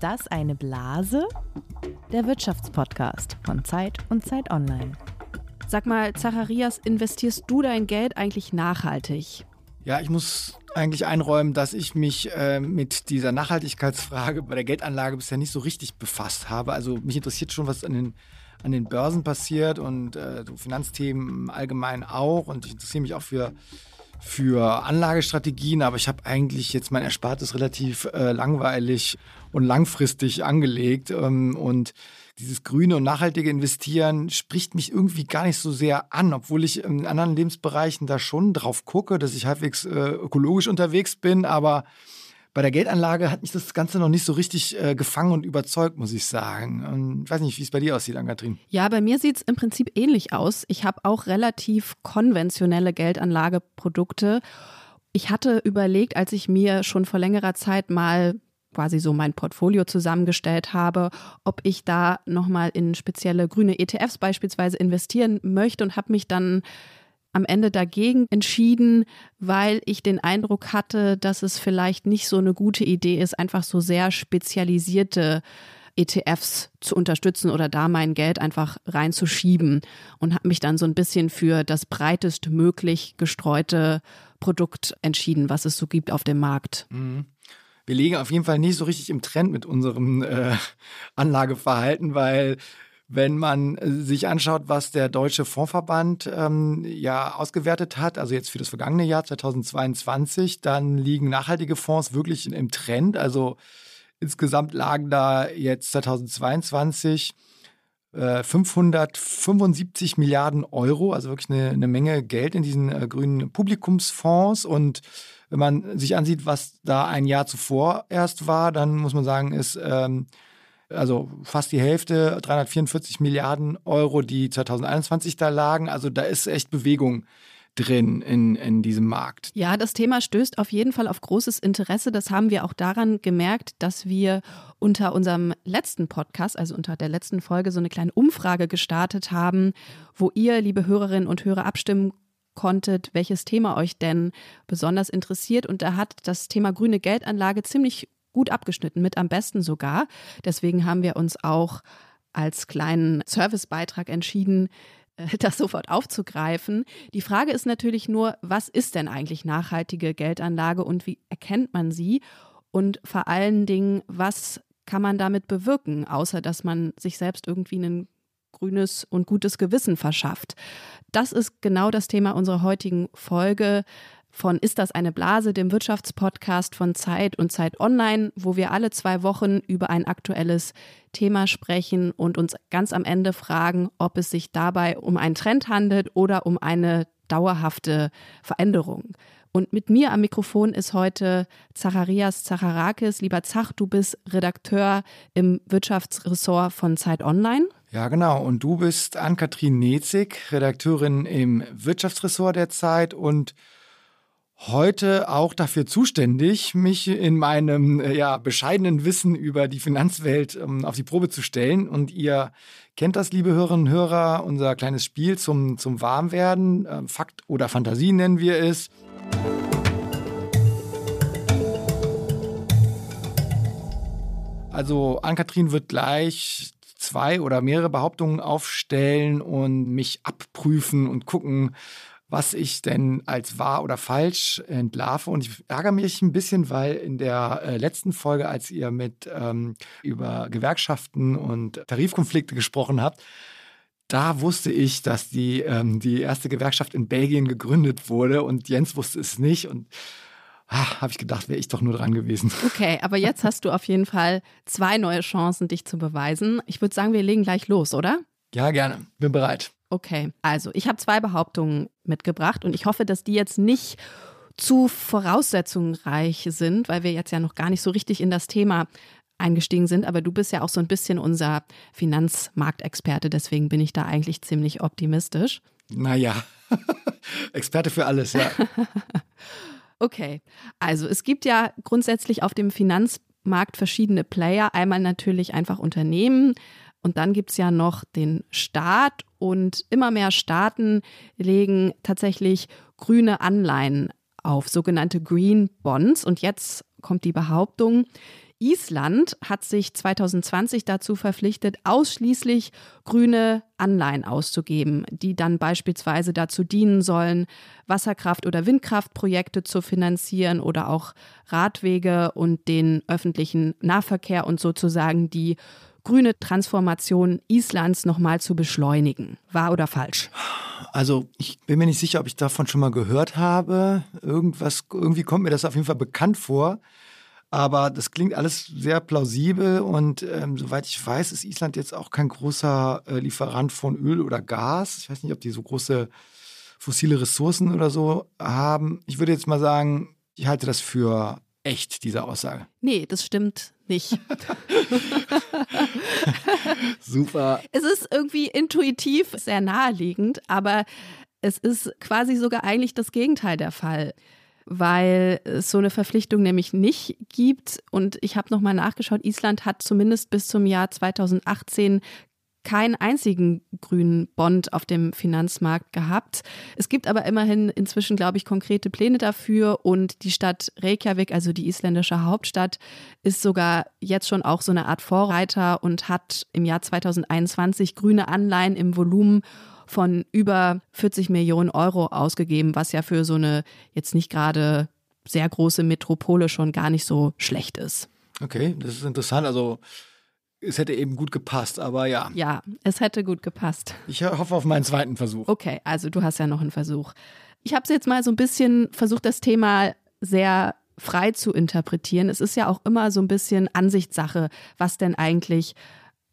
das eine Blase? Der Wirtschaftspodcast von Zeit und Zeit Online. Sag mal, Zacharias, investierst du dein Geld eigentlich nachhaltig? Ja, ich muss eigentlich einräumen, dass ich mich äh, mit dieser Nachhaltigkeitsfrage bei der Geldanlage bisher nicht so richtig befasst habe. Also mich interessiert schon, was an den, an den Börsen passiert und äh, so Finanzthemen allgemein auch. Und ich interessiere mich auch für für Anlagestrategien, aber ich habe eigentlich jetzt mein Erspartes relativ äh, langweilig und langfristig angelegt. Ähm, und dieses grüne und nachhaltige Investieren spricht mich irgendwie gar nicht so sehr an, obwohl ich in anderen Lebensbereichen da schon drauf gucke, dass ich halbwegs äh, ökologisch unterwegs bin, aber bei der Geldanlage hat mich das Ganze noch nicht so richtig äh, gefangen und überzeugt, muss ich sagen. Und ich weiß nicht, wie es bei dir aussieht, Ann-Kathrin. Ja, bei mir sieht es im Prinzip ähnlich aus. Ich habe auch relativ konventionelle Geldanlageprodukte. Ich hatte überlegt, als ich mir schon vor längerer Zeit mal quasi so mein Portfolio zusammengestellt habe, ob ich da nochmal in spezielle grüne ETFs beispielsweise investieren möchte und habe mich dann am Ende dagegen entschieden, weil ich den Eindruck hatte, dass es vielleicht nicht so eine gute Idee ist, einfach so sehr spezialisierte ETFs zu unterstützen oder da mein Geld einfach reinzuschieben und habe mich dann so ein bisschen für das breitest möglich gestreute Produkt entschieden, was es so gibt auf dem Markt. Mhm. Wir liegen auf jeden Fall nicht so richtig im Trend mit unserem äh, Anlageverhalten, weil wenn man äh, sich anschaut, was der Deutsche Fondsverband ähm, ja ausgewertet hat, also jetzt für das vergangene Jahr 2022, dann liegen nachhaltige Fonds wirklich im Trend. Also insgesamt lagen da jetzt 2022 äh, 575 Milliarden Euro, also wirklich eine, eine Menge Geld in diesen äh, grünen Publikumsfonds. Und wenn man sich ansieht, was da ein Jahr zuvor erst war, dann muss man sagen, ist ähm, also fast die Hälfte, 344 Milliarden Euro, die 2021 da lagen. Also da ist echt Bewegung drin in, in diesem Markt. Ja, das Thema stößt auf jeden Fall auf großes Interesse. Das haben wir auch daran gemerkt, dass wir unter unserem letzten Podcast, also unter der letzten Folge, so eine kleine Umfrage gestartet haben, wo ihr, liebe Hörerinnen und Hörer, abstimmen konntet, welches Thema euch denn besonders interessiert. Und da hat das Thema grüne Geldanlage ziemlich gut abgeschnitten, mit am besten sogar. Deswegen haben wir uns auch als kleinen Servicebeitrag entschieden, äh, das sofort aufzugreifen. Die Frage ist natürlich nur, was ist denn eigentlich nachhaltige Geldanlage und wie erkennt man sie? Und vor allen Dingen, was kann man damit bewirken, außer dass man sich selbst irgendwie ein grünes und gutes Gewissen verschafft? Das ist genau das Thema unserer heutigen Folge von Ist das eine Blase, dem Wirtschaftspodcast von Zeit und Zeit Online, wo wir alle zwei Wochen über ein aktuelles Thema sprechen und uns ganz am Ende fragen, ob es sich dabei um einen Trend handelt oder um eine dauerhafte Veränderung. Und mit mir am Mikrofon ist heute Zacharias Zacharakis. Lieber Zach, du bist Redakteur im Wirtschaftsressort von Zeit Online. Ja, genau. Und du bist Ann-Kathrin Nezig, Redakteurin im Wirtschaftsressort der Zeit und heute auch dafür zuständig, mich in meinem äh, ja, bescheidenen Wissen über die Finanzwelt ähm, auf die Probe zu stellen. Und ihr kennt das, liebe Hörerinnen und Hörer, unser kleines Spiel zum, zum Warmwerden. Äh, Fakt oder Fantasie nennen wir es. Also Ann-Kathrin wird gleich zwei oder mehrere Behauptungen aufstellen und mich abprüfen und gucken, was ich denn als wahr oder falsch entlarve. Und ich ärgere mich ein bisschen, weil in der äh, letzten Folge, als ihr mit ähm, über Gewerkschaften und Tarifkonflikte gesprochen habt, da wusste ich, dass die, ähm, die erste Gewerkschaft in Belgien gegründet wurde und Jens wusste es nicht. Und ah, habe ich gedacht, wäre ich doch nur dran gewesen. Okay, aber jetzt hast du auf jeden Fall zwei neue Chancen, dich zu beweisen. Ich würde sagen, wir legen gleich los, oder? Ja, gerne. Bin bereit. Okay, also ich habe zwei Behauptungen mitgebracht und ich hoffe, dass die jetzt nicht zu voraussetzungsreich sind, weil wir jetzt ja noch gar nicht so richtig in das Thema eingestiegen sind. Aber du bist ja auch so ein bisschen unser Finanzmarktexperte, deswegen bin ich da eigentlich ziemlich optimistisch. Naja, Experte für alles, ja. okay, also es gibt ja grundsätzlich auf dem Finanzmarkt verschiedene Player. Einmal natürlich einfach Unternehmen, und dann gibt es ja noch den Staat und immer mehr Staaten legen tatsächlich grüne Anleihen auf, sogenannte Green Bonds. Und jetzt kommt die Behauptung, Island hat sich 2020 dazu verpflichtet, ausschließlich grüne Anleihen auszugeben, die dann beispielsweise dazu dienen sollen, Wasserkraft- oder Windkraftprojekte zu finanzieren oder auch Radwege und den öffentlichen Nahverkehr und sozusagen die grüne Transformation Islands nochmal zu beschleunigen. Wahr oder falsch? Also ich bin mir nicht sicher, ob ich davon schon mal gehört habe. Irgendwas, irgendwie kommt mir das auf jeden Fall bekannt vor. Aber das klingt alles sehr plausibel und ähm, soweit ich weiß, ist Island jetzt auch kein großer äh, Lieferant von Öl oder Gas. Ich weiß nicht, ob die so große fossile Ressourcen oder so haben. Ich würde jetzt mal sagen, ich halte das für echt, diese Aussage. Nee, das stimmt nicht. Super. Es ist irgendwie intuitiv sehr naheliegend, aber es ist quasi sogar eigentlich das Gegenteil der Fall weil es so eine Verpflichtung nämlich nicht gibt. Und ich habe nochmal nachgeschaut, Island hat zumindest bis zum Jahr 2018 keinen einzigen grünen Bond auf dem Finanzmarkt gehabt. Es gibt aber immerhin inzwischen, glaube ich, konkrete Pläne dafür und die Stadt Reykjavik, also die isländische Hauptstadt, ist sogar jetzt schon auch so eine Art Vorreiter und hat im Jahr 2021 grüne Anleihen im Volumen von über 40 Millionen Euro ausgegeben, was ja für so eine jetzt nicht gerade sehr große Metropole schon gar nicht so schlecht ist. Okay, das ist interessant. Also es hätte eben gut gepasst, aber ja. Ja, es hätte gut gepasst. Ich hoffe auf meinen zweiten Versuch. Okay, also du hast ja noch einen Versuch. Ich habe jetzt mal so ein bisschen versucht, das Thema sehr frei zu interpretieren. Es ist ja auch immer so ein bisschen Ansichtssache, was denn eigentlich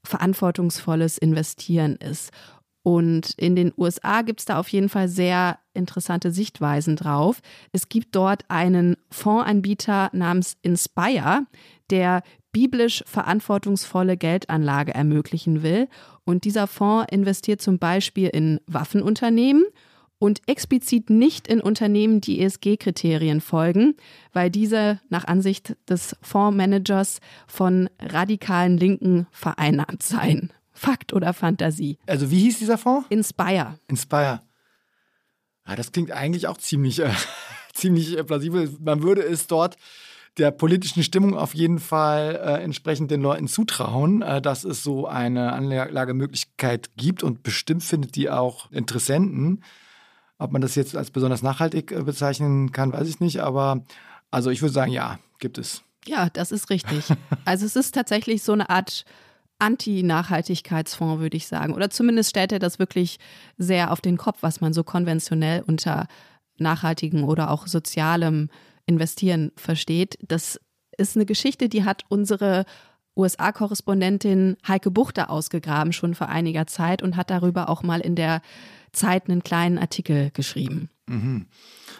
verantwortungsvolles Investieren ist. Und in den USA gibt es da auf jeden Fall sehr interessante Sichtweisen drauf. Es gibt dort einen Fondsanbieter namens Inspire, der biblisch verantwortungsvolle Geldanlage ermöglichen will. Und dieser Fonds investiert zum Beispiel in Waffenunternehmen und explizit nicht in Unternehmen, die ESG-Kriterien folgen, weil diese nach Ansicht des Fondsmanagers von radikalen Linken vereinnahmt seien. Fakt oder Fantasie? Also wie hieß dieser Fonds? Inspire. Inspire. Ja, das klingt eigentlich auch ziemlich, äh, ziemlich äh, plausibel. Man würde es dort der politischen Stimmung auf jeden Fall äh, entsprechend den Leuten zutrauen, äh, dass es so eine Anlagemöglichkeit gibt und bestimmt findet die auch Interessenten. Ob man das jetzt als besonders nachhaltig äh, bezeichnen kann, weiß ich nicht, aber also ich würde sagen, ja, gibt es. Ja, das ist richtig. Also es ist tatsächlich so eine Art Anti-Nachhaltigkeitsfonds, würde ich sagen. Oder zumindest stellt er das wirklich sehr auf den Kopf, was man so konventionell unter nachhaltigem oder auch sozialem Investieren versteht. Das ist eine Geschichte, die hat unsere USA-Korrespondentin Heike Buchter ausgegraben, schon vor einiger Zeit und hat darüber auch mal in der Zeit einen kleinen Artikel geschrieben. Mhm.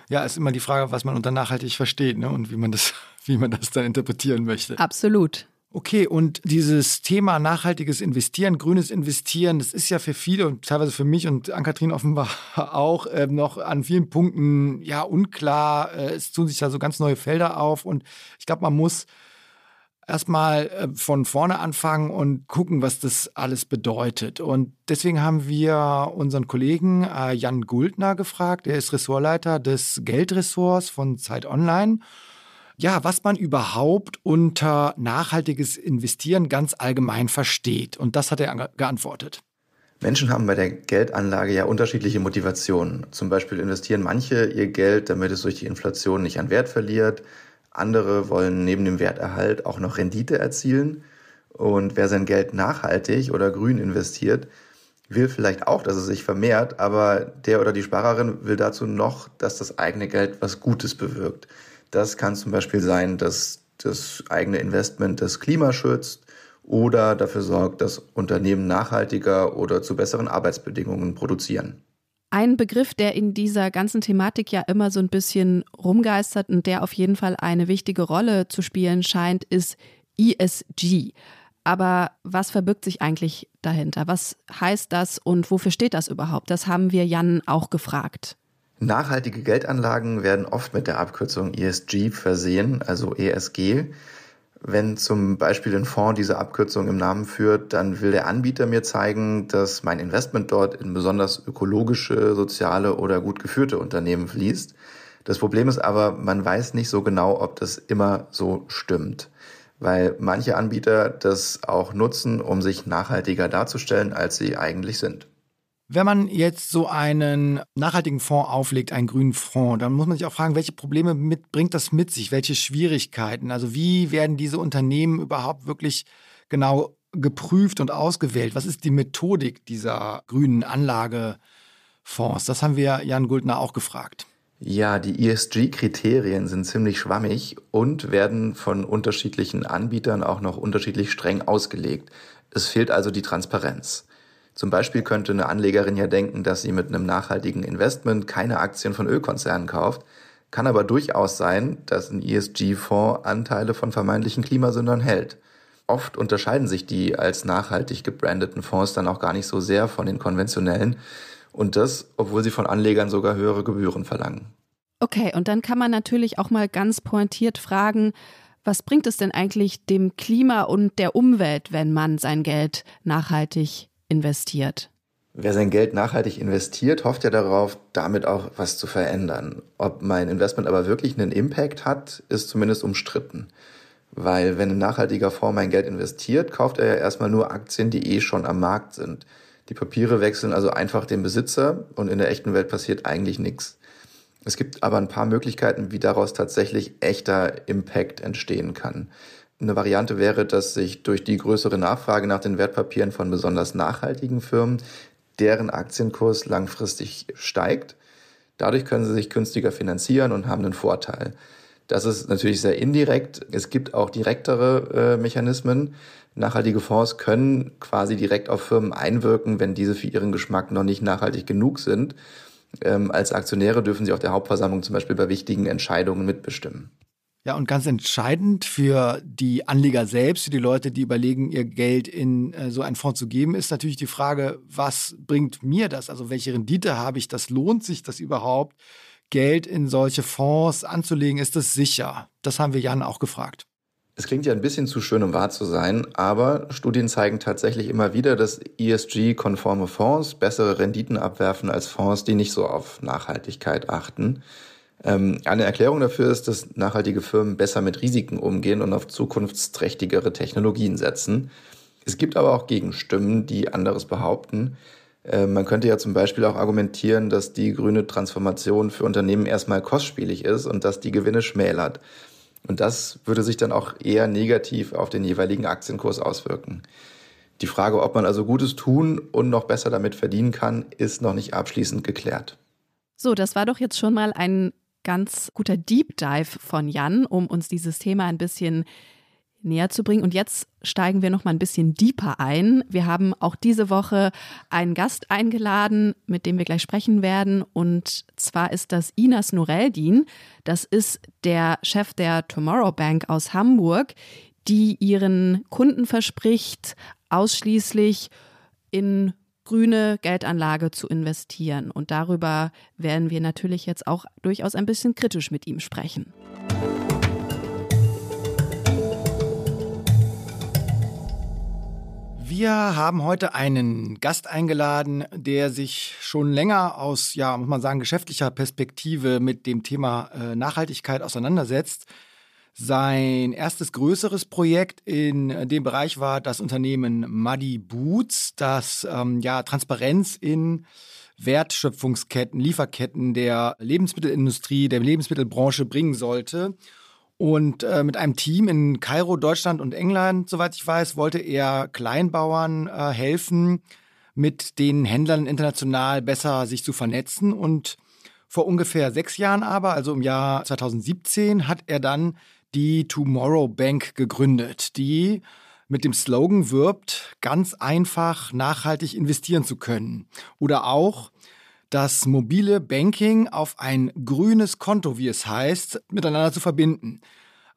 Ja, ist immer die Frage, was man unter nachhaltig versteht ne? und wie man, das, wie man das dann interpretieren möchte. Absolut. Okay, und dieses Thema nachhaltiges Investieren, grünes Investieren, das ist ja für viele und teilweise für mich und Ann-Kathrin offenbar auch äh, noch an vielen Punkten ja unklar. Äh, es tun sich da so ganz neue Felder auf und ich glaube, man muss erstmal äh, von vorne anfangen und gucken, was das alles bedeutet. Und deswegen haben wir unseren Kollegen äh, Jan Guldner gefragt. Er ist Ressortleiter des Geldressorts von Zeit Online ja, was man überhaupt unter nachhaltiges Investieren ganz allgemein versteht. Und das hat er geantwortet. Menschen haben bei der Geldanlage ja unterschiedliche Motivationen. Zum Beispiel investieren manche ihr Geld, damit es durch die Inflation nicht an Wert verliert. Andere wollen neben dem Werterhalt auch noch Rendite erzielen. Und wer sein Geld nachhaltig oder grün investiert, will vielleicht auch, dass es sich vermehrt, aber der oder die Sparerin will dazu noch, dass das eigene Geld was Gutes bewirkt. Das kann zum Beispiel sein, dass das eigene Investment das Klima schützt oder dafür sorgt, dass Unternehmen nachhaltiger oder zu besseren Arbeitsbedingungen produzieren. Ein Begriff, der in dieser ganzen Thematik ja immer so ein bisschen rumgeistert und der auf jeden Fall eine wichtige Rolle zu spielen scheint, ist ESG. Aber was verbirgt sich eigentlich dahinter? Was heißt das und wofür steht das überhaupt? Das haben wir Jan auch gefragt. Nachhaltige Geldanlagen werden oft mit der Abkürzung ESG versehen, also ESG. Wenn zum Beispiel ein Fonds diese Abkürzung im Namen führt, dann will der Anbieter mir zeigen, dass mein Investment dort in besonders ökologische, soziale oder gut geführte Unternehmen fließt. Das Problem ist aber, man weiß nicht so genau, ob das immer so stimmt. weil manche Anbieter das auch nutzen, um sich nachhaltiger darzustellen, als sie eigentlich sind. Wenn man jetzt so einen nachhaltigen Fonds auflegt, einen grünen Fonds, dann muss man sich auch fragen, welche Probleme mit, bringt das mit sich, welche Schwierigkeiten? Also wie werden diese Unternehmen überhaupt wirklich genau geprüft und ausgewählt? Was ist die Methodik dieser grünen Anlagefonds? Das haben wir Jan Guldner auch gefragt. Ja, die ESG-Kriterien sind ziemlich schwammig und werden von unterschiedlichen Anbietern auch noch unterschiedlich streng ausgelegt. Es fehlt also die Transparenz. Zum Beispiel könnte eine Anlegerin ja denken, dass sie mit einem nachhaltigen Investment keine Aktien von Ölkonzernen kauft, kann aber durchaus sein, dass ein ESG-Fonds Anteile von vermeintlichen Klimasündern hält. Oft unterscheiden sich die als nachhaltig gebrandeten Fonds dann auch gar nicht so sehr von den konventionellen, und das, obwohl sie von Anlegern sogar höhere Gebühren verlangen. Okay, und dann kann man natürlich auch mal ganz pointiert fragen, was bringt es denn eigentlich dem Klima und der Umwelt, wenn man sein Geld nachhaltig investiert? Wer sein Geld nachhaltig investiert, hofft ja darauf, damit auch was zu verändern. Ob mein Investment aber wirklich einen Impact hat, ist zumindest umstritten. Weil wenn ein nachhaltiger Fonds mein Geld investiert, kauft er ja erstmal nur Aktien, die eh schon am Markt sind. Die Papiere wechseln also einfach den Besitzer und in der echten Welt passiert eigentlich nichts. Es gibt aber ein paar Möglichkeiten, wie daraus tatsächlich echter Impact entstehen kann. Eine Variante wäre, dass sich durch die größere Nachfrage nach den Wertpapieren von besonders nachhaltigen Firmen deren Aktienkurs langfristig steigt. Dadurch können sie sich günstiger finanzieren und haben einen Vorteil. Das ist natürlich sehr indirekt. Es gibt auch direktere äh, Mechanismen. Nachhaltige Fonds können quasi direkt auf Firmen einwirken, wenn diese für ihren Geschmack noch nicht nachhaltig genug sind. Ähm, als Aktionäre dürfen sie auf der Hauptversammlung zum Beispiel bei wichtigen Entscheidungen mitbestimmen. Ja, und ganz entscheidend für die Anleger selbst, für die Leute, die überlegen, ihr Geld in äh, so einen Fonds zu geben, ist natürlich die Frage, was bringt mir das? Also welche Rendite habe ich? Das lohnt sich das überhaupt? Geld in solche Fonds anzulegen, ist das sicher? Das haben wir Jan auch gefragt. Es klingt ja ein bisschen zu schön, um wahr zu sein, aber Studien zeigen tatsächlich immer wieder, dass ESG-konforme Fonds bessere Renditen abwerfen als Fonds, die nicht so auf Nachhaltigkeit achten. Ähm, eine Erklärung dafür ist, dass nachhaltige Firmen besser mit Risiken umgehen und auf zukunftsträchtigere Technologien setzen. Es gibt aber auch Gegenstimmen, die anderes behaupten. Äh, man könnte ja zum Beispiel auch argumentieren, dass die grüne Transformation für Unternehmen erstmal kostspielig ist und dass die Gewinne schmälert. Und das würde sich dann auch eher negativ auf den jeweiligen Aktienkurs auswirken. Die Frage, ob man also Gutes tun und noch besser damit verdienen kann, ist noch nicht abschließend geklärt. So, das war doch jetzt schon mal ein ganz guter Deep Dive von Jan, um uns dieses Thema ein bisschen näher zu bringen. Und jetzt steigen wir noch mal ein bisschen deeper ein. Wir haben auch diese Woche einen Gast eingeladen, mit dem wir gleich sprechen werden. Und zwar ist das Inas Nureldin. Das ist der Chef der Tomorrow Bank aus Hamburg, die ihren Kunden verspricht, ausschließlich in grüne Geldanlage zu investieren. Und darüber werden wir natürlich jetzt auch durchaus ein bisschen kritisch mit ihm sprechen. Wir haben heute einen Gast eingeladen, der sich schon länger aus, ja, muss man sagen, geschäftlicher Perspektive mit dem Thema äh, Nachhaltigkeit auseinandersetzt. Sein erstes größeres Projekt in dem Bereich war das Unternehmen Muddy Boots, das ähm, ja Transparenz in Wertschöpfungsketten, Lieferketten der Lebensmittelindustrie, der Lebensmittelbranche bringen sollte. Und äh, mit einem Team in Kairo, Deutschland und England, soweit ich weiß, wollte er Kleinbauern äh, helfen, mit den Händlern international besser sich zu vernetzen. Und vor ungefähr sechs Jahren aber, also im Jahr 2017, hat er dann die Tomorrow Bank gegründet, die mit dem Slogan wirbt, ganz einfach nachhaltig investieren zu können. Oder auch das mobile Banking auf ein grünes Konto, wie es heißt, miteinander zu verbinden.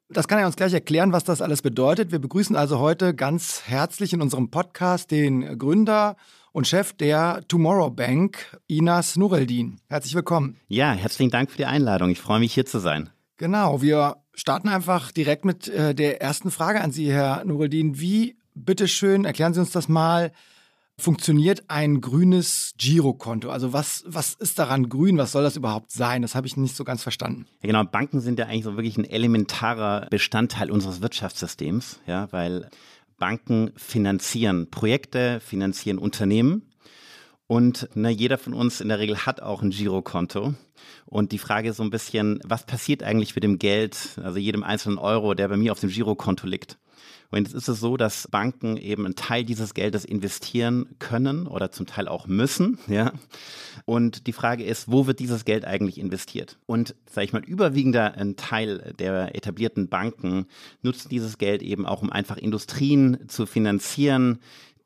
Das kann er uns gleich erklären, was das alles bedeutet. Wir begrüßen also heute ganz herzlich in unserem Podcast den Gründer und Chef der Tomorrow Bank, Inas Nureldin. Herzlich willkommen. Ja, herzlichen Dank für die Einladung. Ich freue mich hier zu sein. Genau, wir starten einfach direkt mit äh, der ersten Frage an Sie, Herr Nureldin. Wie, bitteschön, erklären Sie uns das mal, funktioniert ein grünes Girokonto? Also was, was ist daran grün? Was soll das überhaupt sein? Das habe ich nicht so ganz verstanden. Ja, genau, Banken sind ja eigentlich so wirklich ein elementarer Bestandteil unseres Wirtschaftssystems, ja, weil Banken finanzieren Projekte, finanzieren Unternehmen. Und ne, jeder von uns in der Regel hat auch ein Girokonto. Und die Frage ist so ein bisschen, was passiert eigentlich mit dem Geld, also jedem einzelnen Euro, der bei mir auf dem Girokonto liegt? Und jetzt ist es so, dass Banken eben einen Teil dieses Geldes investieren können oder zum Teil auch müssen, ja. Und die Frage ist, wo wird dieses Geld eigentlich investiert? Und, sage ich mal, überwiegender ein Teil der etablierten Banken nutzt dieses Geld eben auch, um einfach Industrien zu finanzieren,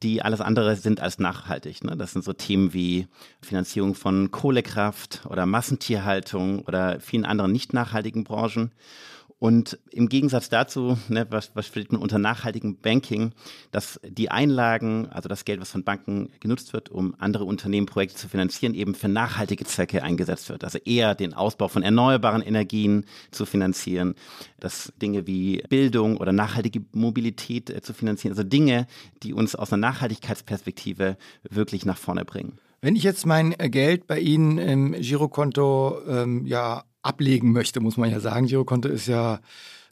die alles andere sind als nachhaltig. Ne? Das sind so Themen wie Finanzierung von Kohlekraft oder Massentierhaltung oder vielen anderen nicht nachhaltigen Branchen. Und im Gegensatz dazu, ne, was, was steht man unter nachhaltigem Banking, dass die Einlagen, also das Geld, was von Banken genutzt wird, um andere Unternehmen Projekte zu finanzieren, eben für nachhaltige Zwecke eingesetzt wird. Also eher den Ausbau von erneuerbaren Energien zu finanzieren, dass Dinge wie Bildung oder nachhaltige Mobilität äh, zu finanzieren, also Dinge, die uns aus einer Nachhaltigkeitsperspektive wirklich nach vorne bringen. Wenn ich jetzt mein Geld bei Ihnen im Girokonto ähm, ja ablegen möchte, muss man ja sagen. Girokonto ist ja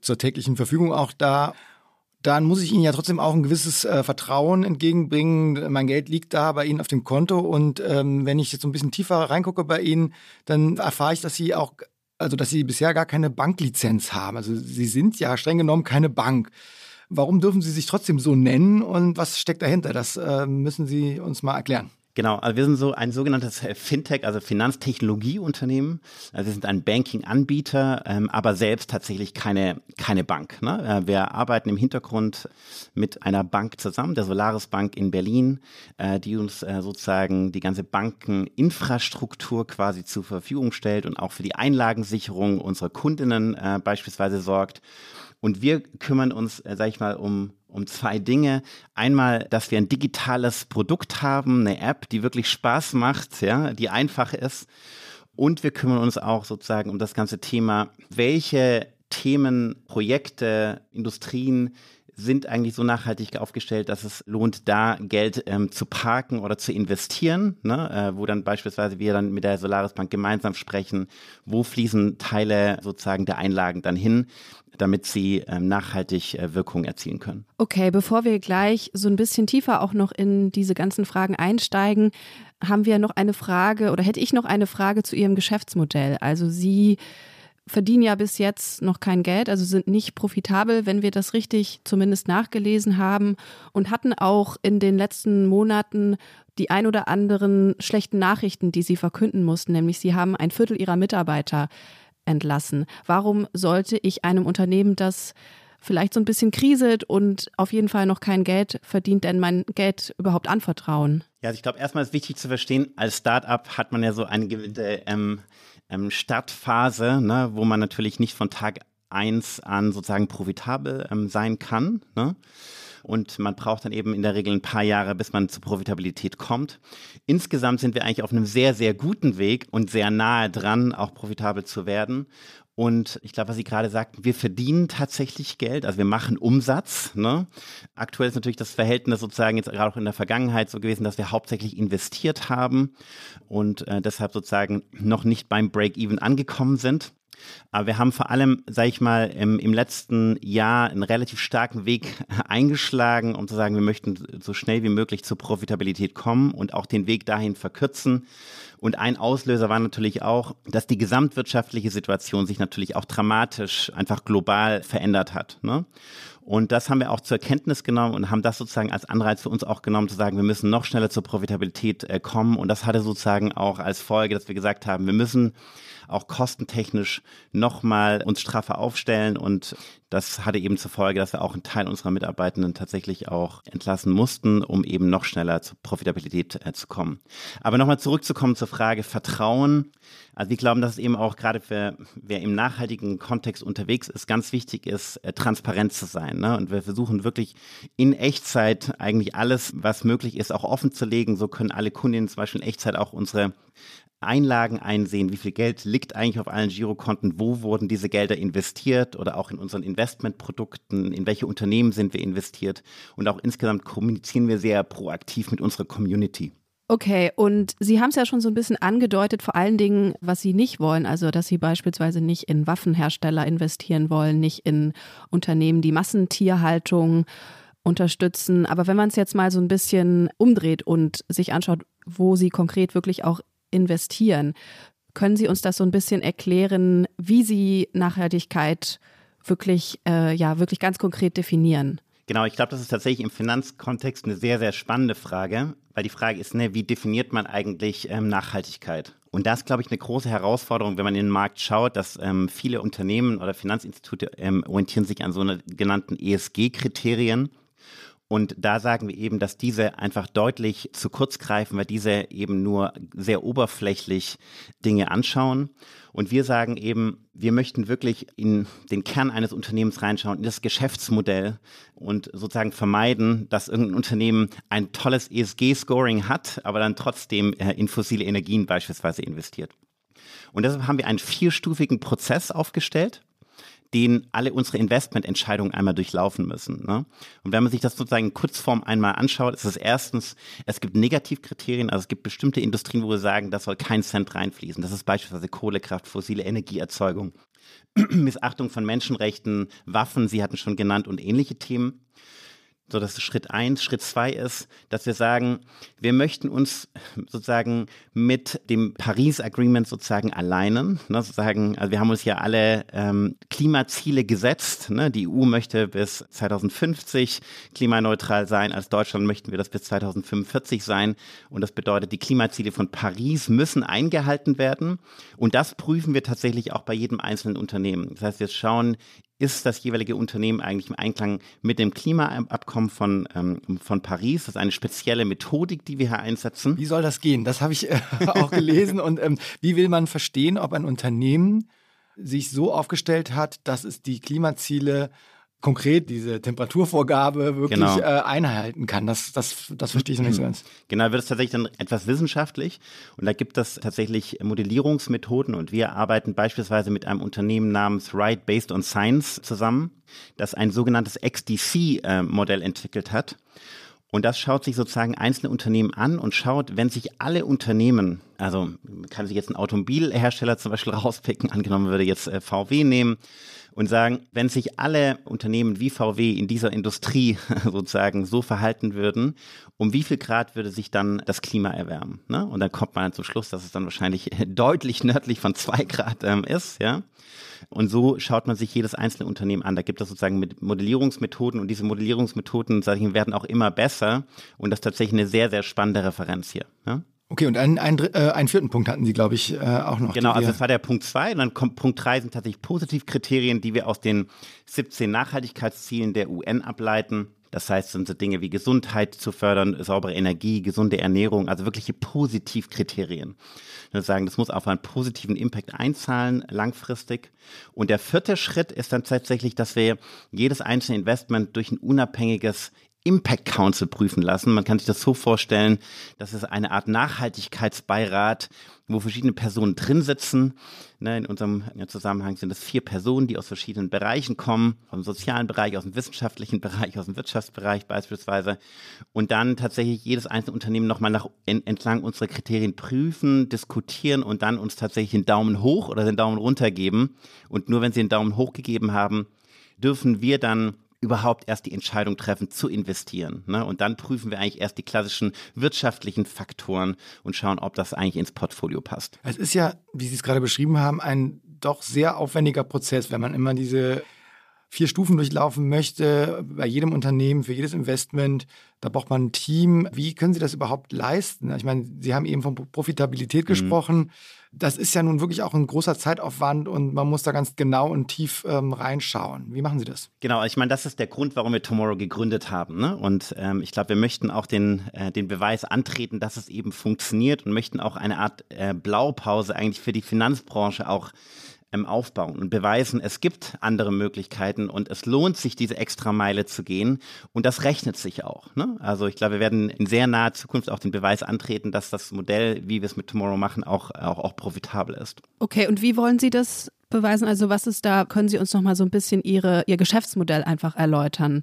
zur täglichen Verfügung auch da. Dann muss ich Ihnen ja trotzdem auch ein gewisses äh, Vertrauen entgegenbringen. Mein Geld liegt da bei Ihnen auf dem Konto und ähm, wenn ich jetzt so ein bisschen tiefer reingucke bei Ihnen, dann erfahre ich, dass Sie auch, also dass Sie bisher gar keine Banklizenz haben. Also Sie sind ja streng genommen keine Bank. Warum dürfen Sie sich trotzdem so nennen und was steckt dahinter? Das äh, müssen Sie uns mal erklären. Genau, also wir sind so ein sogenanntes äh, Fintech, also Finanztechnologieunternehmen. Also wir sind ein Banking-Anbieter, ähm, aber selbst tatsächlich keine, keine Bank. Ne? Äh, wir arbeiten im Hintergrund mit einer Bank zusammen, der Solaris Bank in Berlin, äh, die uns äh, sozusagen die ganze Bankeninfrastruktur quasi zur Verfügung stellt und auch für die Einlagensicherung unserer Kundinnen äh, beispielsweise sorgt. Und wir kümmern uns, äh, sag ich mal, um, um zwei Dinge. Einmal, dass wir ein digitales Produkt haben, eine App, die wirklich Spaß macht, ja, die einfach ist. Und wir kümmern uns auch sozusagen um das ganze Thema, welche Themen, Projekte, Industrien sind eigentlich so nachhaltig aufgestellt, dass es lohnt, da Geld ähm, zu parken oder zu investieren, ne? äh, wo dann beispielsweise wir dann mit der Solaris Bank gemeinsam sprechen, wo fließen Teile sozusagen der Einlagen dann hin, damit sie ähm, nachhaltig äh, Wirkung erzielen können. Okay, bevor wir gleich so ein bisschen tiefer auch noch in diese ganzen Fragen einsteigen, haben wir noch eine Frage oder hätte ich noch eine Frage zu Ihrem Geschäftsmodell. Also Sie verdienen ja bis jetzt noch kein Geld, also sind nicht profitabel, wenn wir das richtig zumindest nachgelesen haben und hatten auch in den letzten Monaten die ein oder anderen schlechten Nachrichten, die sie verkünden mussten, nämlich sie haben ein Viertel ihrer Mitarbeiter entlassen. Warum sollte ich einem Unternehmen, das vielleicht so ein bisschen kriselt und auf jeden Fall noch kein Geld verdient, denn mein Geld überhaupt anvertrauen? Ja, also ich glaube, erstmal ist wichtig zu verstehen, als Startup hat man ja so eine gewisse ähm, ähm, Startphase, ne, wo man natürlich nicht von Tag eins an sozusagen profitabel ähm, sein kann. Ne? Und man braucht dann eben in der Regel ein paar Jahre, bis man zur Profitabilität kommt. Insgesamt sind wir eigentlich auf einem sehr, sehr guten Weg und sehr nahe dran, auch profitabel zu werden. Und ich glaube, was Sie gerade sagten, wir verdienen tatsächlich Geld, also wir machen Umsatz. Ne? Aktuell ist natürlich das Verhältnis sozusagen jetzt gerade auch in der Vergangenheit so gewesen, dass wir hauptsächlich investiert haben und äh, deshalb sozusagen noch nicht beim Break-Even angekommen sind. Aber wir haben vor allem, sage ich mal, im, im letzten Jahr einen relativ starken Weg eingeschlagen, um zu sagen, wir möchten so schnell wie möglich zur Profitabilität kommen und auch den Weg dahin verkürzen. Und ein Auslöser war natürlich auch, dass die gesamtwirtschaftliche Situation sich natürlich auch dramatisch einfach global verändert hat. Ne? Und das haben wir auch zur Kenntnis genommen und haben das sozusagen als Anreiz für uns auch genommen, zu sagen, wir müssen noch schneller zur Profitabilität äh, kommen. Und das hatte sozusagen auch als Folge, dass wir gesagt haben, wir müssen auch kostentechnisch nochmal uns straffer aufstellen und das hatte eben zur Folge, dass wir auch einen Teil unserer Mitarbeitenden tatsächlich auch entlassen mussten, um eben noch schneller zur Profitabilität äh, zu kommen. Aber nochmal zurückzukommen zur Frage Vertrauen. Also wir glauben, dass es eben auch gerade für wer im nachhaltigen Kontext unterwegs ist, ganz wichtig ist, äh, transparent zu sein. Ne? Und wir versuchen wirklich in Echtzeit eigentlich alles, was möglich ist, auch offen zu legen. So können alle Kundinnen zum Beispiel in Echtzeit auch unsere Einlagen einsehen, wie viel Geld liegt eigentlich auf allen Girokonten, wo wurden diese Gelder investiert oder auch in unseren Investmentprodukten, in welche Unternehmen sind wir investiert? Und auch insgesamt kommunizieren wir sehr proaktiv mit unserer Community. Okay, und Sie haben es ja schon so ein bisschen angedeutet, vor allen Dingen, was Sie nicht wollen, also dass Sie beispielsweise nicht in Waffenhersteller investieren wollen, nicht in Unternehmen, die Massentierhaltung unterstützen. Aber wenn man es jetzt mal so ein bisschen umdreht und sich anschaut, wo Sie konkret wirklich auch investieren. Können Sie uns das so ein bisschen erklären, wie Sie Nachhaltigkeit wirklich, äh, ja, wirklich ganz konkret definieren? Genau, ich glaube, das ist tatsächlich im Finanzkontext eine sehr, sehr spannende Frage, weil die Frage ist, ne, wie definiert man eigentlich ähm, Nachhaltigkeit? Und das ist, glaube ich, eine große Herausforderung, wenn man in den Markt schaut, dass ähm, viele Unternehmen oder Finanzinstitute ähm, orientieren sich an so genannten ESG-Kriterien. Und da sagen wir eben, dass diese einfach deutlich zu kurz greifen, weil diese eben nur sehr oberflächlich Dinge anschauen. Und wir sagen eben, wir möchten wirklich in den Kern eines Unternehmens reinschauen, in das Geschäftsmodell und sozusagen vermeiden, dass irgendein Unternehmen ein tolles ESG-Scoring hat, aber dann trotzdem äh, in fossile Energien beispielsweise investiert. Und deshalb haben wir einen vierstufigen Prozess aufgestellt den alle unsere Investmententscheidungen einmal durchlaufen müssen. Ne? Und wenn man sich das sozusagen in Kurzform einmal anschaut, ist es erstens, es gibt Negativkriterien, also es gibt bestimmte Industrien, wo wir sagen, da soll kein Cent reinfließen. Das ist beispielsweise Kohlekraft, fossile Energieerzeugung, Missachtung von Menschenrechten, Waffen, Sie hatten schon genannt und ähnliche Themen. So, das ist Schritt eins. Schritt zwei ist, dass wir sagen, wir möchten uns sozusagen mit dem Paris Agreement sozusagen alleinen. Ne, sozusagen, also wir haben uns ja alle ähm, Klimaziele gesetzt. Ne? Die EU möchte bis 2050 klimaneutral sein. Als Deutschland möchten wir das bis 2045 sein. Und das bedeutet, die Klimaziele von Paris müssen eingehalten werden. Und das prüfen wir tatsächlich auch bei jedem einzelnen Unternehmen. Das heißt, wir schauen ist das jeweilige Unternehmen eigentlich im Einklang mit dem Klimaabkommen von, ähm, von Paris. Das ist eine spezielle Methodik, die wir hier einsetzen. Wie soll das gehen? Das habe ich äh, auch gelesen. Und ähm, wie will man verstehen, ob ein Unternehmen sich so aufgestellt hat, dass es die Klimaziele konkret diese Temperaturvorgabe wirklich genau. äh, einhalten kann. Das, das, das verstehe ich noch nicht so ganz. Genau, wird es tatsächlich dann etwas wissenschaftlich und da gibt es tatsächlich Modellierungsmethoden und wir arbeiten beispielsweise mit einem Unternehmen namens Right Based on Science zusammen, das ein sogenanntes XDC-Modell äh, entwickelt hat. Und das schaut sich sozusagen einzelne Unternehmen an und schaut, wenn sich alle Unternehmen, also man kann sich jetzt einen Automobilhersteller zum Beispiel rauspicken, angenommen würde jetzt äh, VW nehmen, und sagen, wenn sich alle Unternehmen wie VW in dieser Industrie sozusagen so verhalten würden, um wie viel Grad würde sich dann das Klima erwärmen? Ne? Und dann kommt man zum Schluss, dass es dann wahrscheinlich deutlich nördlich von zwei Grad ähm, ist, ja. Und so schaut man sich jedes einzelne Unternehmen an. Da gibt es sozusagen mit Modellierungsmethoden und diese Modellierungsmethoden, sage ich, werden auch immer besser. Und das ist tatsächlich eine sehr, sehr spannende Referenz hier. Ja? Okay, und einen, einen, äh, einen vierten Punkt hatten Sie, glaube ich, äh, auch noch. Genau, also das war der Punkt zwei. Und dann kommt Punkt drei sind tatsächlich Positivkriterien, die wir aus den 17 Nachhaltigkeitszielen der UN ableiten. Das heißt, sind so Dinge wie Gesundheit zu fördern, saubere Energie, gesunde Ernährung, also wirkliche Positivkriterien. Wir sagen, das muss auf einen positiven Impact einzahlen, langfristig. Und der vierte Schritt ist dann tatsächlich, dass wir jedes einzelne Investment durch ein unabhängiges Impact Council prüfen lassen. Man kann sich das so vorstellen, dass es eine Art Nachhaltigkeitsbeirat, wo verschiedene Personen drin sitzen. Ne, in unserem Zusammenhang sind es vier Personen, die aus verschiedenen Bereichen kommen, aus dem sozialen Bereich, aus dem wissenschaftlichen Bereich, aus dem Wirtschaftsbereich beispielsweise. Und dann tatsächlich jedes einzelne Unternehmen nochmal nach, entlang unserer Kriterien prüfen, diskutieren und dann uns tatsächlich den Daumen hoch oder den Daumen runter geben. Und nur wenn sie den Daumen hoch gegeben haben, dürfen wir dann überhaupt erst die Entscheidung treffen zu investieren. Ne? Und dann prüfen wir eigentlich erst die klassischen wirtschaftlichen Faktoren und schauen, ob das eigentlich ins Portfolio passt. Es ist ja, wie Sie es gerade beschrieben haben, ein doch sehr aufwendiger Prozess, wenn man immer diese vier Stufen durchlaufen möchte, bei jedem Unternehmen, für jedes Investment, da braucht man ein Team. Wie können Sie das überhaupt leisten? Ich meine, Sie haben eben von Profitabilität mhm. gesprochen. Das ist ja nun wirklich auch ein großer Zeitaufwand und man muss da ganz genau und tief ähm, reinschauen. Wie machen Sie das? Genau, ich meine, das ist der Grund, warum wir Tomorrow gegründet haben. Ne? Und ähm, ich glaube, wir möchten auch den, äh, den Beweis antreten, dass es eben funktioniert und möchten auch eine Art äh, Blaupause eigentlich für die Finanzbranche auch aufbauen und beweisen, es gibt andere Möglichkeiten und es lohnt sich, diese extra Meile zu gehen. Und das rechnet sich auch. Ne? Also ich glaube, wir werden in sehr naher Zukunft auch den Beweis antreten, dass das Modell, wie wir es mit Tomorrow machen, auch, auch, auch profitabel ist. Okay, und wie wollen Sie das beweisen? Also was ist da, können Sie uns noch mal so ein bisschen Ihre, Ihr Geschäftsmodell einfach erläutern?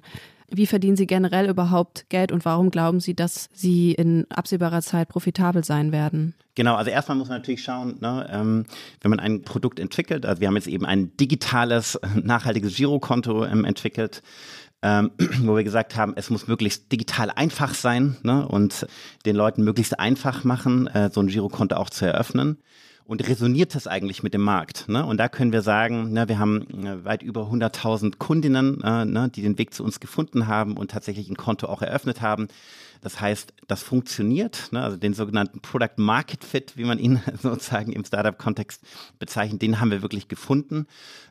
Wie verdienen Sie generell überhaupt Geld und warum glauben Sie, dass Sie in absehbarer Zeit profitabel sein werden? Genau, also erstmal muss man natürlich schauen, ne, ähm, wenn man ein Produkt entwickelt, also wir haben jetzt eben ein digitales, nachhaltiges Girokonto ähm, entwickelt, ähm, wo wir gesagt haben, es muss möglichst digital einfach sein ne, und den Leuten möglichst einfach machen, äh, so ein Girokonto auch zu eröffnen und resoniert das eigentlich mit dem Markt? Ne? Und da können wir sagen, ne, wir haben äh, weit über 100.000 Kundinnen, äh, ne, die den Weg zu uns gefunden haben und tatsächlich ein Konto auch eröffnet haben. Das heißt, das funktioniert, ne, also den sogenannten Product Market Fit, wie man ihn sozusagen im Startup-Kontext bezeichnet, den haben wir wirklich gefunden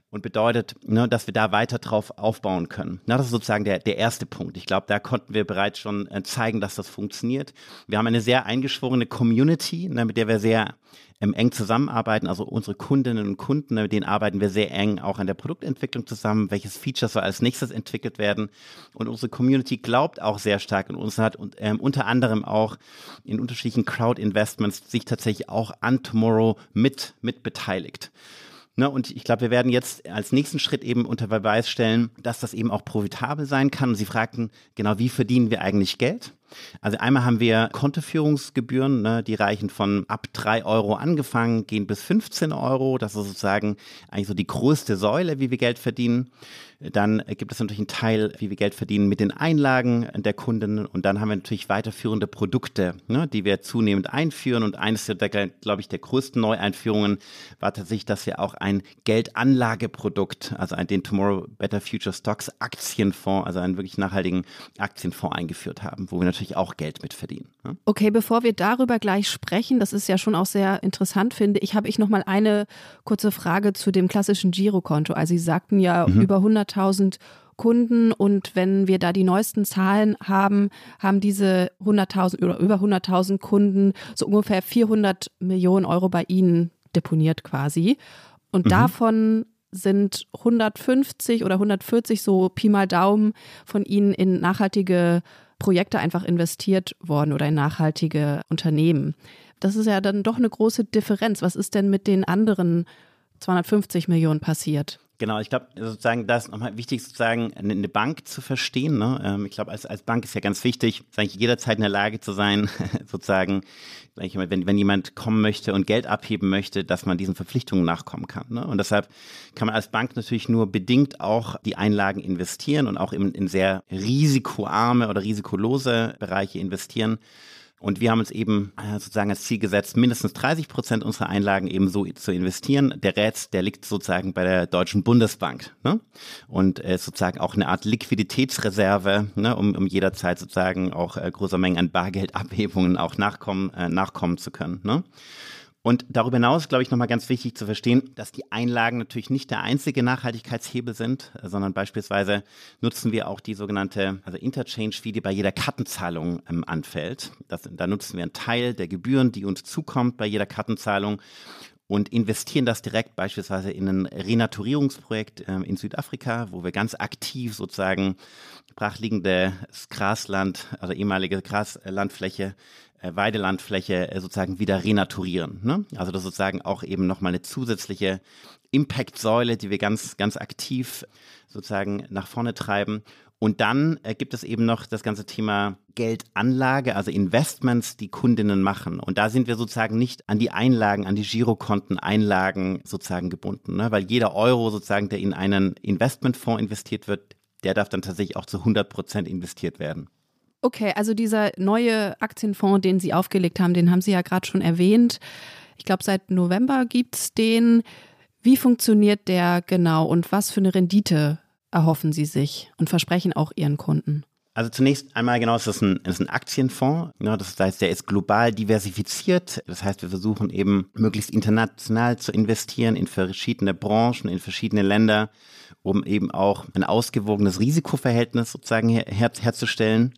und bedeutet, ne, dass wir da weiter drauf aufbauen können. Na, das ist sozusagen der, der erste Punkt. Ich glaube, da konnten wir bereits schon äh, zeigen, dass das funktioniert. Wir haben eine sehr eingeschworene Community, ne, mit der wir sehr ähm, eng zusammenarbeiten. Also unsere Kundinnen und Kunden, mit denen arbeiten wir sehr eng auch an der Produktentwicklung zusammen. Welches Feature soll als nächstes entwickelt werden? Und unsere Community glaubt auch sehr stark in uns hat und ähm, unter anderem auch in unterschiedlichen Crowd-Investments sich tatsächlich auch an Tomorrow mit, mit beteiligt. Ne, und ich glaube, wir werden jetzt als nächsten Schritt eben unter Beweis stellen, dass das eben auch profitabel sein kann. Und Sie fragten genau, wie verdienen wir eigentlich Geld? Also einmal haben wir Kontoführungsgebühren, ne, die reichen von ab drei Euro angefangen, gehen bis 15 Euro. Das ist sozusagen eigentlich so die größte Säule, wie wir Geld verdienen. Dann gibt es natürlich einen Teil, wie wir Geld verdienen mit den Einlagen der Kunden. Und dann haben wir natürlich weiterführende Produkte, ne, die wir zunehmend einführen. Und eines der, glaube ich, der größten Neueinführungen war tatsächlich, dass wir auch ein Geldanlageprodukt, also den Tomorrow Better Future Stocks Aktienfonds, also einen wirklich nachhaltigen Aktienfonds eingeführt haben, wo wir natürlich auch Geld mit verdienen. Ne? Okay, bevor wir darüber gleich sprechen, das ist ja schon auch sehr interessant, finde ich, habe ich noch mal eine kurze Frage zu dem klassischen Girokonto. Also Sie sagten ja mhm. über 100 100.000 Kunden und wenn wir da die neuesten Zahlen haben, haben diese 100.000 oder über 100.000 Kunden so ungefähr 400 Millionen Euro bei Ihnen deponiert quasi. Und mhm. davon sind 150 oder 140 so Pi mal Daumen von Ihnen in nachhaltige Projekte einfach investiert worden oder in nachhaltige Unternehmen. Das ist ja dann doch eine große Differenz. Was ist denn mit den anderen 250 Millionen passiert? Genau, ich glaube, sozusagen, da ist nochmal wichtig, sozusagen eine Bank zu verstehen. Ne? Ähm, ich glaube, als, als Bank ist ja ganz wichtig, eigentlich jederzeit in der Lage zu sein, sozusagen, wenn, wenn jemand kommen möchte und Geld abheben möchte, dass man diesen Verpflichtungen nachkommen kann. Ne? Und deshalb kann man als Bank natürlich nur bedingt auch die Einlagen investieren und auch in, in sehr risikoarme oder risikolose Bereiche investieren. Und wir haben uns eben äh, sozusagen als Ziel gesetzt, mindestens 30 Prozent unserer Einlagen eben so zu investieren. Der Rest, der liegt sozusagen bei der Deutschen Bundesbank. Ne? Und äh, sozusagen auch eine Art Liquiditätsreserve, ne? um, um jederzeit sozusagen auch äh, großer Mengen an Bargeldabhebungen auch nachkommen, äh, nachkommen zu können. Ne? Und darüber hinaus, glaube ich, nochmal ganz wichtig zu verstehen, dass die Einlagen natürlich nicht der einzige Nachhaltigkeitshebel sind, sondern beispielsweise nutzen wir auch die sogenannte also Interchange-Fee, die bei jeder Kartenzahlung ähm, anfällt. Das, da nutzen wir einen Teil der Gebühren, die uns zukommt bei jeder Kartenzahlung und investieren das direkt beispielsweise in ein Renaturierungsprojekt äh, in Südafrika, wo wir ganz aktiv sozusagen brachliegendes Grasland, also ehemalige Graslandfläche Weidelandfläche äh, sozusagen wieder renaturieren. Ne? Also das ist sozusagen auch eben nochmal eine zusätzliche Impact-Säule, die wir ganz, ganz aktiv sozusagen nach vorne treiben. Und dann äh, gibt es eben noch das ganze Thema Geldanlage, also Investments, die Kundinnen machen. Und da sind wir sozusagen nicht an die Einlagen, an die Girokonten, Einlagen sozusagen gebunden, ne? weil jeder Euro sozusagen, der in einen Investmentfonds investiert wird, der darf dann tatsächlich auch zu 100 Prozent investiert werden. Okay, also dieser neue Aktienfonds, den Sie aufgelegt haben, den haben Sie ja gerade schon erwähnt. Ich glaube, seit November gibt es den. Wie funktioniert der genau und was für eine Rendite erhoffen Sie sich und versprechen auch Ihren Kunden? Also zunächst einmal genau, es ist ein, ist ein Aktienfonds. Ja, das heißt, der ist global diversifiziert. Das heißt, wir versuchen eben möglichst international zu investieren in verschiedene Branchen, in verschiedene Länder, um eben auch ein ausgewogenes Risikoverhältnis sozusagen her, her, herzustellen.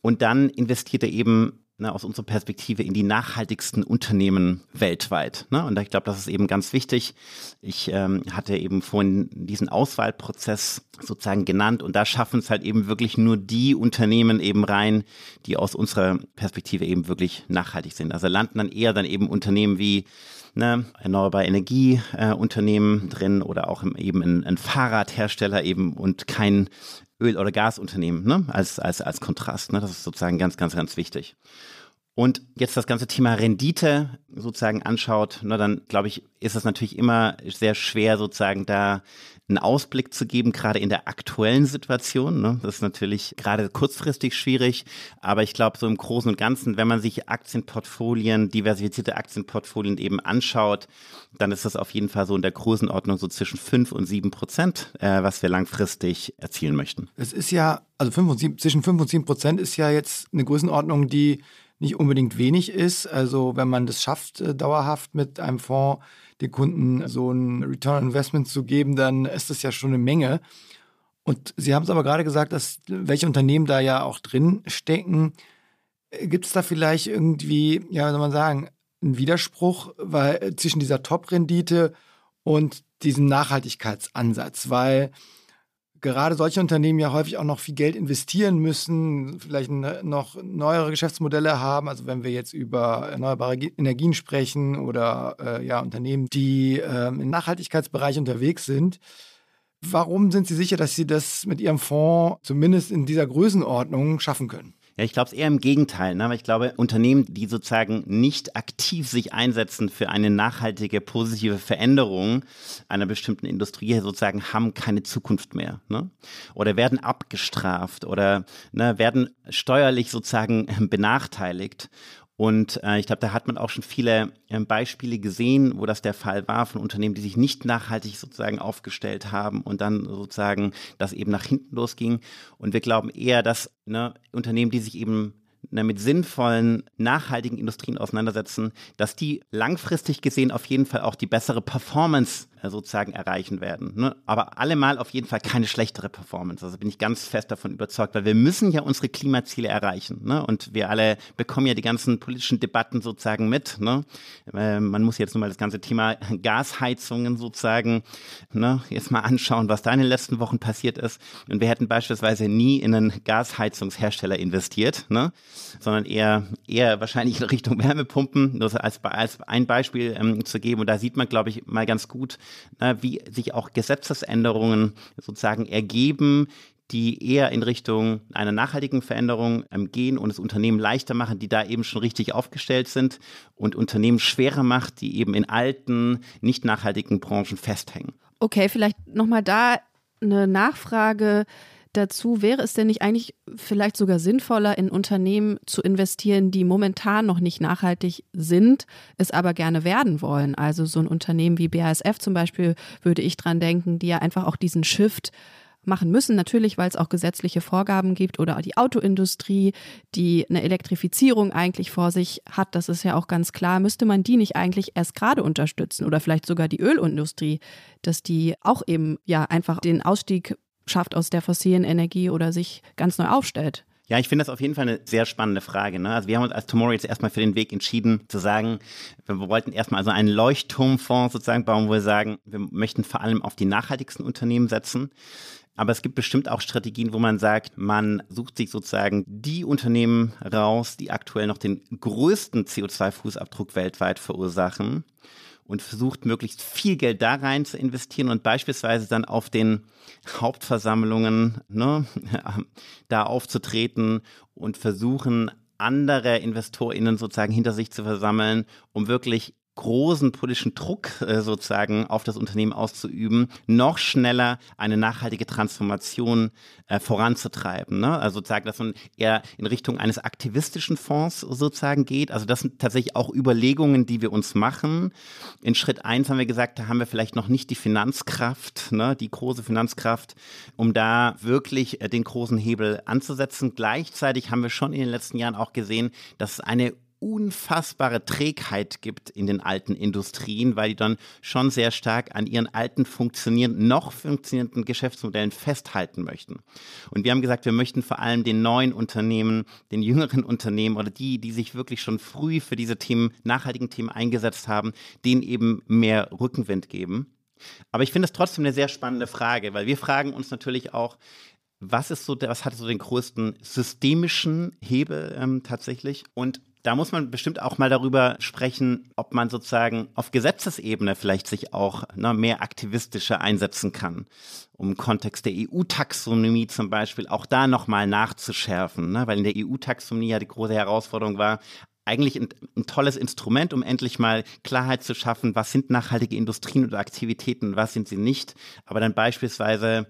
Und dann investiert er eben ne, aus unserer Perspektive in die nachhaltigsten Unternehmen weltweit. Ne? Und ich glaube, das ist eben ganz wichtig. Ich ähm, hatte eben vorhin diesen Auswahlprozess sozusagen genannt und da schaffen es halt eben wirklich nur die Unternehmen eben rein, die aus unserer Perspektive eben wirklich nachhaltig sind. Also landen dann eher dann eben Unternehmen wie ne, erneuerbare Energieunternehmen äh, drin oder auch eben ein, ein Fahrradhersteller eben und kein Öl- oder Gasunternehmen, ne? als, als, als Kontrast. Ne? Das ist sozusagen ganz, ganz, ganz wichtig. Und jetzt das ganze Thema Rendite sozusagen anschaut, ne, dann glaube ich, ist es natürlich immer sehr schwer, sozusagen da einen Ausblick zu geben, gerade in der aktuellen Situation. Ne? Das ist natürlich gerade kurzfristig schwierig, aber ich glaube, so im Großen und Ganzen, wenn man sich Aktienportfolien, diversifizierte Aktienportfolien eben anschaut, dann ist das auf jeden Fall so in der Größenordnung so zwischen fünf und sieben Prozent, äh, was wir langfristig erzielen möchten. Es ist ja, also fünf und sieben, zwischen fünf und sieben Prozent ist ja jetzt eine Größenordnung, die nicht unbedingt wenig ist. Also wenn man das schafft, äh, dauerhaft mit einem Fonds den Kunden so ein Return on Investment zu geben, dann ist das ja schon eine Menge. Und Sie haben es aber gerade gesagt, dass welche Unternehmen da ja auch drin stecken. Gibt es da vielleicht irgendwie, ja, wie soll man sagen, einen Widerspruch äh, zwischen dieser Top-Rendite und diesem Nachhaltigkeitsansatz? Weil gerade solche Unternehmen ja häufig auch noch viel Geld investieren müssen, vielleicht noch neuere Geschäftsmodelle haben. Also wenn wir jetzt über erneuerbare Energien sprechen oder äh, ja Unternehmen, die äh, im Nachhaltigkeitsbereich unterwegs sind. Warum sind Sie sicher, dass Sie das mit Ihrem Fonds zumindest in dieser Größenordnung schaffen können? Ja, ich glaube es eher im Gegenteil. Ne? Aber ich glaube, Unternehmen, die sozusagen nicht aktiv sich einsetzen für eine nachhaltige, positive Veränderung einer bestimmten Industrie, sozusagen haben keine Zukunft mehr. Ne? Oder werden abgestraft oder ne, werden steuerlich sozusagen benachteiligt. Und äh, ich glaube, da hat man auch schon viele äh, Beispiele gesehen, wo das der Fall war von Unternehmen, die sich nicht nachhaltig sozusagen aufgestellt haben und dann sozusagen das eben nach hinten losging. Und wir glauben eher, dass ne, Unternehmen, die sich eben mit sinnvollen, nachhaltigen Industrien auseinandersetzen, dass die langfristig gesehen auf jeden Fall auch die bessere Performance äh, sozusagen erreichen werden. Ne? Aber allemal auf jeden Fall keine schlechtere Performance. Also bin ich ganz fest davon überzeugt, weil wir müssen ja unsere Klimaziele erreichen. Ne? Und wir alle bekommen ja die ganzen politischen Debatten sozusagen mit. Ne? Äh, man muss jetzt nur mal das ganze Thema Gasheizungen sozusagen ne, jetzt mal anschauen, was da in den letzten Wochen passiert ist. Und wir hätten beispielsweise nie in einen Gasheizungshersteller investiert, ne? Sondern eher, eher wahrscheinlich in Richtung Wärmepumpen, nur als, als ein Beispiel ähm, zu geben. Und da sieht man, glaube ich, mal ganz gut, wie sich auch Gesetzesänderungen sozusagen ergeben, die eher in Richtung einer nachhaltigen Veränderung ähm, gehen und es Unternehmen leichter machen, die da eben schon richtig aufgestellt sind und Unternehmen schwerer macht, die eben in alten, nicht nachhaltigen Branchen festhängen. Okay, vielleicht nochmal da eine Nachfrage dazu, wäre es denn nicht eigentlich vielleicht sogar sinnvoller, in Unternehmen zu investieren, die momentan noch nicht nachhaltig sind, es aber gerne werden wollen? Also so ein Unternehmen wie BASF zum Beispiel würde ich dran denken, die ja einfach auch diesen Shift machen müssen, natürlich, weil es auch gesetzliche Vorgaben gibt oder die Autoindustrie, die eine Elektrifizierung eigentlich vor sich hat, das ist ja auch ganz klar, müsste man die nicht eigentlich erst gerade unterstützen? Oder vielleicht sogar die Ölindustrie, dass die auch eben ja einfach den Ausstieg schafft aus der fossilen Energie oder sich ganz neu aufstellt? Ja, ich finde das auf jeden Fall eine sehr spannende Frage. Ne? Also wir haben uns als Tomorrow jetzt erstmal für den Weg entschieden, zu sagen, wir wollten erstmal also einen Leuchtturmfonds sozusagen bauen, wo wir sagen, wir möchten vor allem auf die nachhaltigsten Unternehmen setzen. Aber es gibt bestimmt auch Strategien, wo man sagt, man sucht sich sozusagen die Unternehmen raus, die aktuell noch den größten CO2-Fußabdruck weltweit verursachen und versucht möglichst viel Geld da rein zu investieren und beispielsweise dann auf den Hauptversammlungen ne, da aufzutreten und versuchen, andere InvestorInnen sozusagen hinter sich zu versammeln, um wirklich großen politischen Druck äh, sozusagen auf das Unternehmen auszuüben, noch schneller eine nachhaltige Transformation äh, voranzutreiben. Ne? Also sozusagen, dass man eher in Richtung eines aktivistischen Fonds sozusagen geht. Also das sind tatsächlich auch Überlegungen, die wir uns machen. In Schritt eins haben wir gesagt, da haben wir vielleicht noch nicht die Finanzkraft, ne, die große Finanzkraft, um da wirklich äh, den großen Hebel anzusetzen. Gleichzeitig haben wir schon in den letzten Jahren auch gesehen, dass es eine unfassbare Trägheit gibt in den alten Industrien, weil die dann schon sehr stark an ihren alten funktionierenden, noch funktionierenden Geschäftsmodellen festhalten möchten. Und wir haben gesagt, wir möchten vor allem den neuen Unternehmen, den jüngeren Unternehmen oder die, die sich wirklich schon früh für diese Themen, nachhaltigen Themen eingesetzt haben, denen eben mehr Rückenwind geben. Aber ich finde es trotzdem eine sehr spannende Frage, weil wir fragen uns natürlich auch, was ist so, was hat so den größten systemischen Hebel ähm, tatsächlich? Und da muss man bestimmt auch mal darüber sprechen, ob man sozusagen auf Gesetzesebene vielleicht sich auch ne, mehr aktivistischer einsetzen kann, um im Kontext der EU-Taxonomie zum Beispiel auch da nochmal nachzuschärfen, ne? weil in der EU-Taxonomie ja die große Herausforderung war, eigentlich ein, ein, tolles Instrument, um endlich mal Klarheit zu schaffen, was sind nachhaltige Industrien oder Aktivitäten was sind sie nicht. Aber dann beispielsweise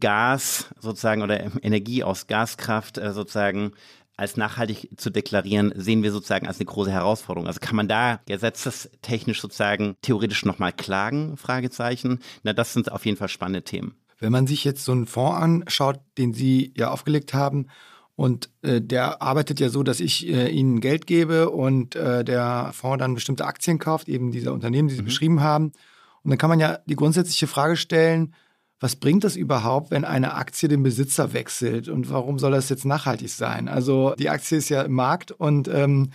Gas sozusagen oder Energie aus Gaskraft äh, sozusagen als nachhaltig zu deklarieren, sehen wir sozusagen als eine große Herausforderung. Also kann man da gesetzestechnisch sozusagen theoretisch nochmal klagen? Fragezeichen. Na, das sind auf jeden Fall spannende Themen. Wenn man sich jetzt so einen Fonds anschaut, den Sie ja aufgelegt haben, und äh, der arbeitet ja so, dass ich äh, Ihnen Geld gebe und äh, der Fonds dann bestimmte Aktien kauft, eben dieser Unternehmen, die Sie mhm. beschrieben haben. Und dann kann man ja die grundsätzliche Frage stellen, was bringt das überhaupt, wenn eine Aktie den Besitzer wechselt und warum soll das jetzt nachhaltig sein? Also die Aktie ist ja im Markt und ähm,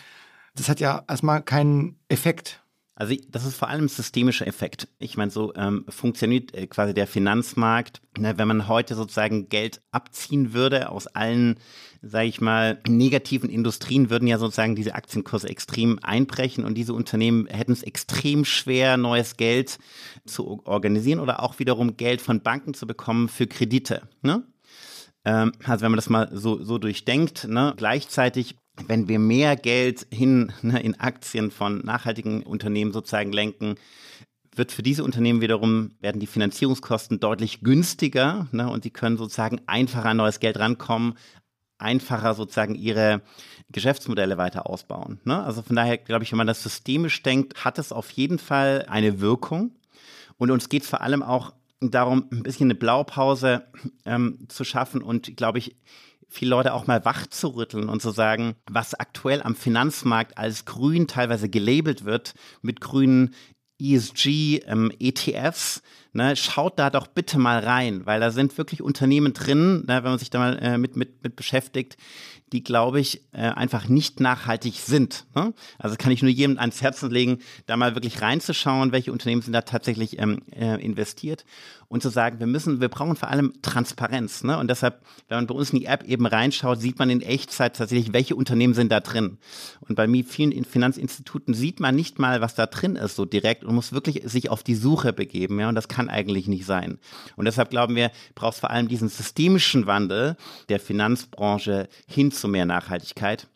das hat ja erstmal keinen Effekt. Also das ist vor allem ein systemischer Effekt. Ich meine, so ähm, funktioniert äh, quasi der Finanzmarkt. Ne, wenn man heute sozusagen Geld abziehen würde aus allen, sage ich mal, negativen Industrien, würden ja sozusagen diese Aktienkurse extrem einbrechen und diese Unternehmen hätten es extrem schwer, neues Geld zu organisieren oder auch wiederum Geld von Banken zu bekommen für Kredite. Ne? Ähm, also wenn man das mal so, so durchdenkt, ne? gleichzeitig wenn wir mehr Geld hin ne, in Aktien von nachhaltigen Unternehmen sozusagen lenken, wird für diese Unternehmen wiederum, werden die Finanzierungskosten deutlich günstiger ne, und sie können sozusagen einfacher an neues Geld rankommen, einfacher sozusagen ihre Geschäftsmodelle weiter ausbauen. Ne? Also von daher glaube ich, wenn man das systemisch denkt, hat es auf jeden Fall eine Wirkung. Und uns geht vor allem auch darum, ein bisschen eine Blaupause ähm, zu schaffen und, glaube ich, viele Leute auch mal wach zu rütteln und zu sagen, was aktuell am Finanzmarkt als grün teilweise gelabelt wird, mit grünen ESG-ETFs, ähm, ne, schaut da doch bitte mal rein, weil da sind wirklich Unternehmen drin, ne, wenn man sich da mal äh, mit, mit, mit beschäftigt, die, glaube ich, äh, einfach nicht nachhaltig sind. Ne? Also kann ich nur jedem ans Herzen legen, da mal wirklich reinzuschauen, welche Unternehmen sind da tatsächlich ähm, äh, investiert und zu sagen, wir müssen, wir brauchen vor allem Transparenz. Ne? Und deshalb, wenn man bei uns in die App eben reinschaut, sieht man in Echtzeit tatsächlich, welche Unternehmen sind da drin. Und bei vielen Finanzinstituten sieht man nicht mal, was da drin ist, so direkt und muss wirklich sich auf die Suche begeben. Ja? Und das kann eigentlich nicht sein. Und deshalb glauben wir, braucht es vor allem diesen systemischen Wandel der Finanzbranche hin zu mehr Nachhaltigkeit.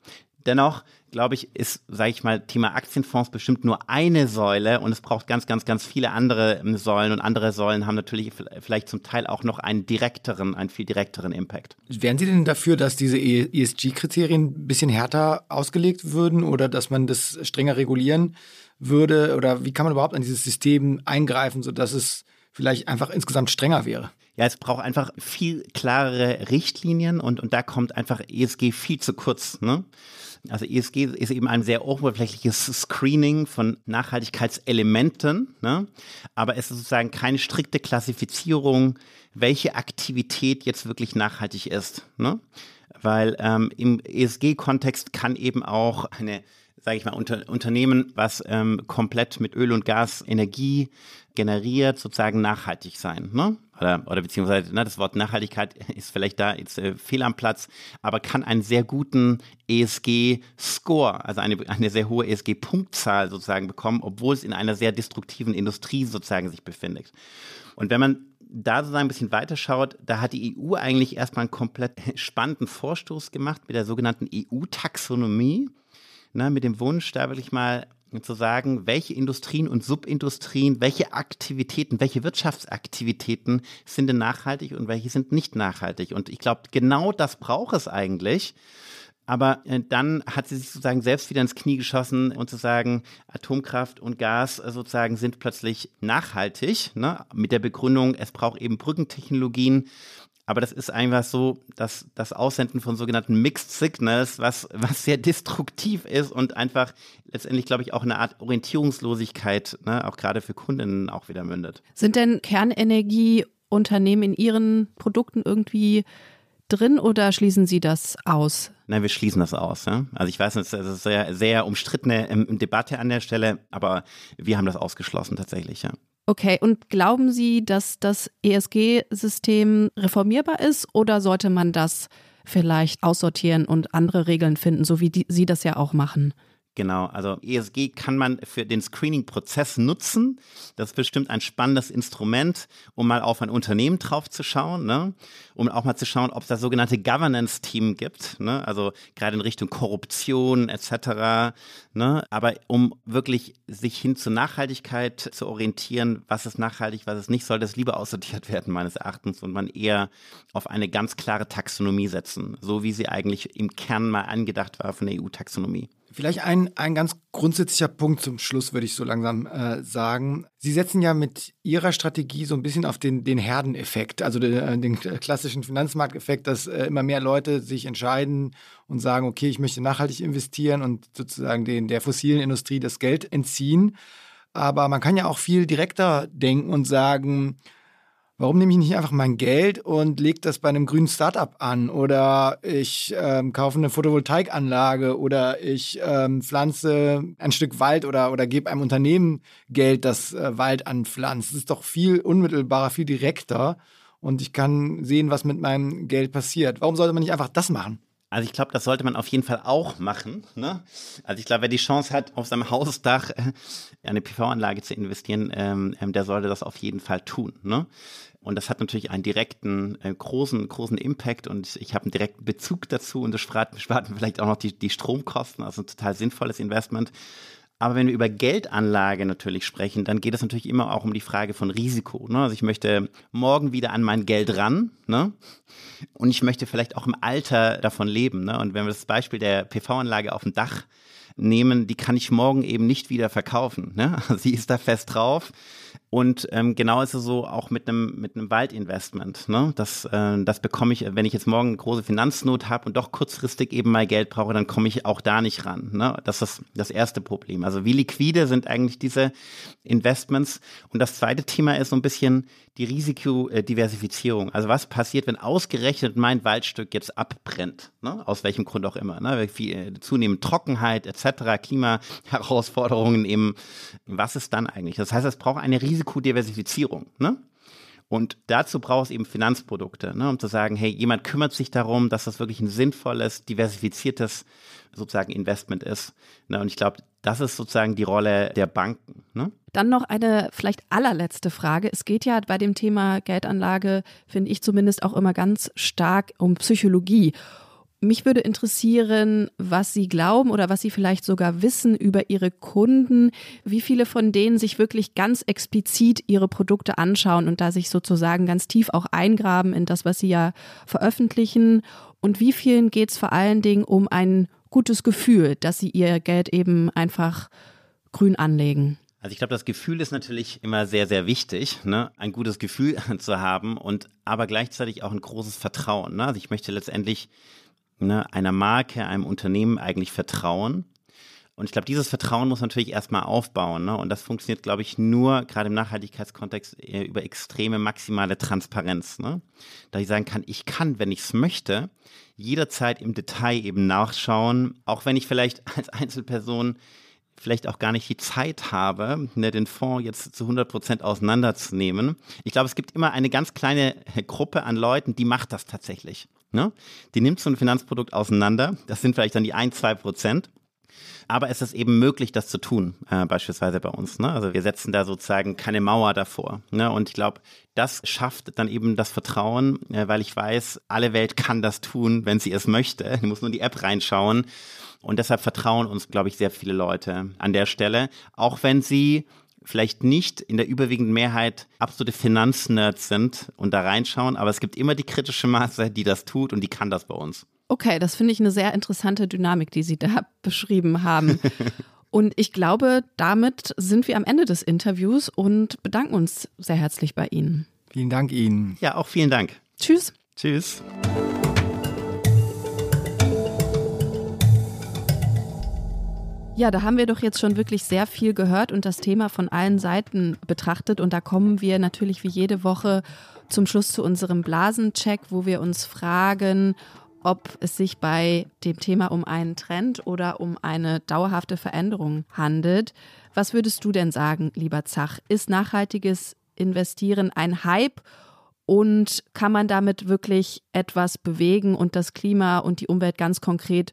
Dennoch glaube ich, ist, sage ich mal, Thema Aktienfonds bestimmt nur eine Säule und es braucht ganz, ganz, ganz viele andere ähm, Säulen und andere Säulen haben natürlich vielleicht zum Teil auch noch einen direkteren, einen viel direkteren Impact. Wären Sie denn dafür, dass diese ESG-Kriterien ein bisschen härter ausgelegt würden oder dass man das strenger regulieren würde oder wie kann man überhaupt an dieses System eingreifen, sodass es vielleicht einfach insgesamt strenger wäre? Ja, es braucht einfach viel klarere Richtlinien und, und da kommt einfach ESG viel zu kurz. Ne? Also ESG ist eben ein sehr oberflächliches Screening von Nachhaltigkeitselementen, ne? aber es ist sozusagen keine strikte Klassifizierung, welche Aktivität jetzt wirklich nachhaltig ist. Ne? Weil ähm, im ESG-Kontext kann eben auch eine sage ich mal, unter, Unternehmen, was ähm, komplett mit Öl und Gas Energie generiert, sozusagen nachhaltig sein. Ne? Oder, oder beziehungsweise ne, das Wort Nachhaltigkeit ist vielleicht da jetzt äh, fehl am Platz, aber kann einen sehr guten ESG-Score, also eine, eine sehr hohe ESG-Punktzahl sozusagen bekommen, obwohl es in einer sehr destruktiven Industrie sozusagen sich befindet. Und wenn man da sozusagen ein bisschen weiterschaut, da hat die EU eigentlich erstmal einen komplett spannenden Vorstoß gemacht mit der sogenannten EU-Taxonomie, ne, mit dem Wunsch, da wirklich mal zu sagen, welche Industrien und Subindustrien, welche Aktivitäten, welche Wirtschaftsaktivitäten sind denn nachhaltig und welche sind nicht nachhaltig. Und ich glaube, genau das braucht es eigentlich. Aber äh, dann hat sie sich sozusagen selbst wieder ins Knie geschossen und zu sagen, Atomkraft und Gas äh, sozusagen sind plötzlich nachhaltig, ne? mit der Begründung, es braucht eben Brückentechnologien. Aber das ist einfach so, dass das Aussenden von sogenannten Mixed Signals, was, was sehr destruktiv ist und einfach letztendlich, glaube ich, auch eine Art Orientierungslosigkeit, ne, auch gerade für Kundinnen auch wieder mündet. Sind denn Kernenergieunternehmen in ihren Produkten irgendwie drin oder schließen Sie das aus? Nein, wir schließen das aus. Ja? Also ich weiß, es ist sehr, sehr umstrittene ähm, Debatte an der Stelle, aber wir haben das ausgeschlossen tatsächlich, ja. Okay, und glauben Sie, dass das ESG-System reformierbar ist oder sollte man das vielleicht aussortieren und andere Regeln finden, so wie die, Sie das ja auch machen? Genau, also ESG kann man für den Screening-Prozess nutzen. Das ist bestimmt ein spannendes Instrument, um mal auf ein Unternehmen drauf zu schauen, ne? um auch mal zu schauen, ob es da sogenannte Governance-Team gibt, ne? also gerade in Richtung Korruption etc. Ne? Aber um wirklich sich hin zur Nachhaltigkeit zu orientieren, was ist nachhaltig, was ist nicht, soll das lieber aussortiert werden meines Erachtens und man eher auf eine ganz klare Taxonomie setzen, so wie sie eigentlich im Kern mal angedacht war von der EU-Taxonomie. Vielleicht ein, ein ganz grundsätzlicher Punkt zum Schluss, würde ich so langsam äh, sagen. Sie setzen ja mit Ihrer Strategie so ein bisschen auf den, den Herdeneffekt, also den, äh, den klassischen Finanzmarkteffekt, dass äh, immer mehr Leute sich entscheiden und sagen, okay, ich möchte nachhaltig investieren und sozusagen den, der fossilen Industrie das Geld entziehen. Aber man kann ja auch viel direkter denken und sagen, Warum nehme ich nicht einfach mein Geld und lege das bei einem grünen Startup an? Oder ich ähm, kaufe eine Photovoltaikanlage oder ich ähm, pflanze ein Stück Wald oder, oder gebe einem Unternehmen Geld, das äh, Wald anpflanzt. Das ist doch viel unmittelbarer, viel direkter und ich kann sehen, was mit meinem Geld passiert. Warum sollte man nicht einfach das machen? Also ich glaube, das sollte man auf jeden Fall auch machen. Ne? Also ich glaube, wer die Chance hat, auf seinem Hausdach äh, eine PV-Anlage zu investieren, ähm, ähm, der sollte das auf jeden Fall tun. Ne? Und das hat natürlich einen direkten, äh, großen, großen Impact und ich habe einen direkten Bezug dazu und das spart, spart vielleicht auch noch die, die Stromkosten, also ein total sinnvolles Investment. Aber wenn wir über Geldanlage natürlich sprechen, dann geht es natürlich immer auch um die Frage von Risiko. Ne? Also ich möchte morgen wieder an mein Geld ran ne? und ich möchte vielleicht auch im Alter davon leben. Ne? Und wenn wir das Beispiel der PV-Anlage auf dem Dach nehmen, die kann ich morgen eben nicht wieder verkaufen. Ne? Sie ist da fest drauf. Und ähm, genau ist es so auch mit einem mit Waldinvestment. Ne? Das, äh, das bekomme ich, wenn ich jetzt morgen eine große Finanznot habe und doch kurzfristig eben mal Geld brauche, dann komme ich auch da nicht ran. Ne? Das ist das erste Problem. Also wie liquide sind eigentlich diese Investments? Und das zweite Thema ist so ein bisschen die Risikodiversifizierung. Also was passiert, wenn ausgerechnet mein Waldstück jetzt abbrennt? Ne? Aus welchem Grund auch immer. Ne? Viel, äh, zunehmend Trockenheit etc., Klimaherausforderungen eben. Was ist dann eigentlich? Das heißt, es braucht eine Risikodiversifizierung. Ne? Und dazu braucht es eben Finanzprodukte, ne, um zu sagen, hey, jemand kümmert sich darum, dass das wirklich ein sinnvolles, diversifiziertes sozusagen Investment ist. Ne, und ich glaube, das ist sozusagen die Rolle der Banken. Ne? Dann noch eine vielleicht allerletzte Frage. Es geht ja bei dem Thema Geldanlage, finde ich zumindest auch immer ganz stark um Psychologie. Mich würde interessieren, was Sie glauben oder was Sie vielleicht sogar wissen über Ihre Kunden, wie viele von denen sich wirklich ganz explizit Ihre Produkte anschauen und da sich sozusagen ganz tief auch eingraben in das, was Sie ja veröffentlichen und wie vielen geht es vor allen Dingen um ein gutes Gefühl, dass Sie Ihr Geld eben einfach grün anlegen. Also ich glaube, das Gefühl ist natürlich immer sehr, sehr wichtig, ne? ein gutes Gefühl zu haben und aber gleichzeitig auch ein großes Vertrauen. Ne? Also ich möchte letztendlich ne, einer Marke, einem Unternehmen eigentlich vertrauen. Und ich glaube, dieses Vertrauen muss man natürlich erstmal aufbauen. Ne? Und das funktioniert, glaube ich, nur gerade im Nachhaltigkeitskontext über extreme maximale Transparenz. Ne? Da ich sagen kann, ich kann, wenn ich es möchte, jederzeit im Detail eben nachschauen, auch wenn ich vielleicht als Einzelperson vielleicht auch gar nicht die Zeit habe, ne, den Fonds jetzt zu 100 Prozent auseinanderzunehmen. Ich glaube, es gibt immer eine ganz kleine Gruppe an Leuten, die macht das tatsächlich. Ne? Die nimmt so ein Finanzprodukt auseinander. Das sind vielleicht dann die ein, zwei Prozent. Aber es ist eben möglich, das zu tun, äh, beispielsweise bei uns. Ne? Also wir setzen da sozusagen keine Mauer davor. Ne? Und ich glaube, das schafft dann eben das Vertrauen, äh, weil ich weiß, alle Welt kann das tun, wenn sie es möchte. Ich muss nur in die App reinschauen. Und deshalb vertrauen uns, glaube ich, sehr viele Leute an der Stelle, auch wenn sie vielleicht nicht in der überwiegenden Mehrheit absolute Finanznerds sind und da reinschauen, aber es gibt immer die kritische Masse, die das tut und die kann das bei uns. Okay, das finde ich eine sehr interessante Dynamik, die Sie da beschrieben haben. Und ich glaube, damit sind wir am Ende des Interviews und bedanken uns sehr herzlich bei Ihnen. Vielen Dank Ihnen. Ja, auch vielen Dank. Tschüss. Tschüss. Ja, da haben wir doch jetzt schon wirklich sehr viel gehört und das Thema von allen Seiten betrachtet. Und da kommen wir natürlich wie jede Woche zum Schluss zu unserem Blasencheck, wo wir uns fragen, ob es sich bei dem Thema um einen Trend oder um eine dauerhafte Veränderung handelt. Was würdest du denn sagen, lieber Zach? Ist nachhaltiges Investieren ein Hype und kann man damit wirklich etwas bewegen und das Klima und die Umwelt ganz konkret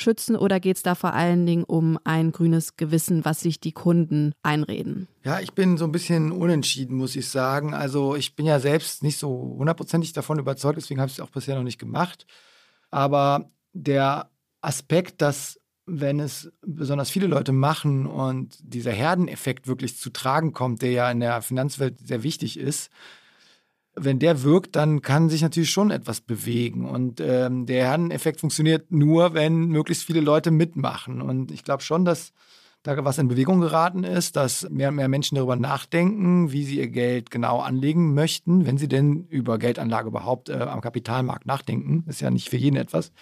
schützen oder geht es da vor allen Dingen um ein grünes Gewissen, was sich die Kunden einreden? Ja, ich bin so ein bisschen unentschieden, muss ich sagen. Also ich bin ja selbst nicht so hundertprozentig davon überzeugt, deswegen habe ich es auch bisher noch nicht gemacht. Aber der Aspekt, dass wenn es besonders viele Leute machen und dieser Herdeneffekt wirklich zu tragen kommt, der ja in der Finanzwelt sehr wichtig ist, wenn der wirkt, dann kann sich natürlich schon etwas bewegen. Und ähm, der Herdeneffekt funktioniert nur, wenn möglichst viele Leute mitmachen. Und ich glaube schon, dass da was in Bewegung geraten ist, dass mehr und mehr Menschen darüber nachdenken, wie sie ihr Geld genau anlegen möchten, wenn sie denn über Geldanlage überhaupt äh, am Kapitalmarkt nachdenken. ist ja nicht für jeden etwas.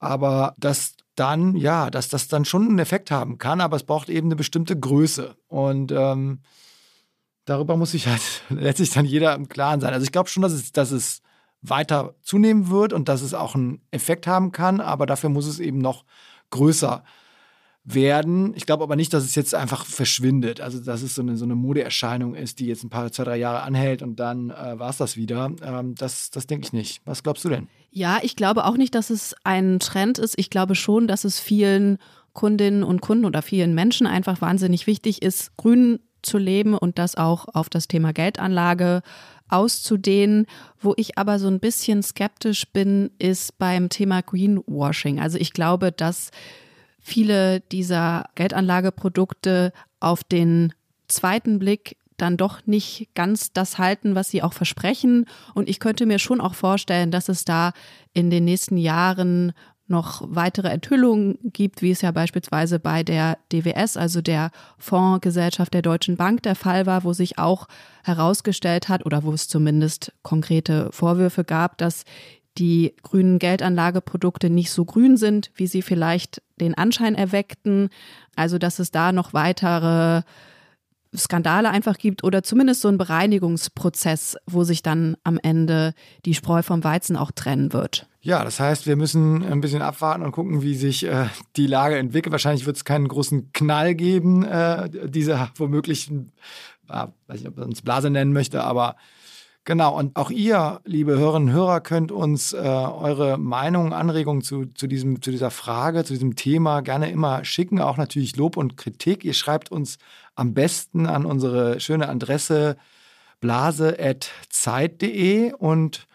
Aber dass dann, ja, dass das dann schon einen Effekt haben kann, aber es braucht eben eine bestimmte Größe. Und ähm, darüber muss sich halt letztlich dann jeder im Klaren sein. Also ich glaube schon, dass es, dass es weiter zunehmen wird und dass es auch einen Effekt haben kann, aber dafür muss es eben noch größer werden. Ich glaube aber nicht, dass es jetzt einfach verschwindet. Also dass es so eine, so eine Modeerscheinung ist, die jetzt ein paar, zwei, drei Jahre anhält und dann äh, war es das wieder. Ähm, das das denke ich nicht. Was glaubst du denn? Ja, ich glaube auch nicht, dass es ein Trend ist. Ich glaube schon, dass es vielen Kundinnen und Kunden oder vielen Menschen einfach wahnsinnig wichtig ist, grün zu leben und das auch auf das Thema Geldanlage auszudehnen. Wo ich aber so ein bisschen skeptisch bin, ist beim Thema Greenwashing. Also ich glaube, dass viele dieser Geldanlageprodukte auf den zweiten Blick dann doch nicht ganz das halten, was sie auch versprechen. Und ich könnte mir schon auch vorstellen, dass es da in den nächsten Jahren noch weitere Enthüllungen gibt, wie es ja beispielsweise bei der DWS, also der Fondsgesellschaft der Deutschen Bank, der Fall war, wo sich auch herausgestellt hat oder wo es zumindest konkrete Vorwürfe gab, dass die grünen Geldanlageprodukte nicht so grün sind, wie sie vielleicht den Anschein erweckten. Also dass es da noch weitere Skandale einfach gibt oder zumindest so einen Bereinigungsprozess, wo sich dann am Ende die Spreu vom Weizen auch trennen wird. Ja, das heißt, wir müssen ein bisschen abwarten und gucken, wie sich äh, die Lage entwickelt. Wahrscheinlich wird es keinen großen Knall geben, äh, dieser womöglich, äh, weiß nicht, ob man es Blase nennen möchte, aber Genau, und auch ihr, liebe Hörerinnen und Hörer, könnt uns äh, eure Meinungen, Anregungen zu, zu, diesem, zu dieser Frage, zu diesem Thema gerne immer schicken, auch natürlich Lob und Kritik. Ihr schreibt uns am besten an unsere schöne Adresse blase.zeit.de und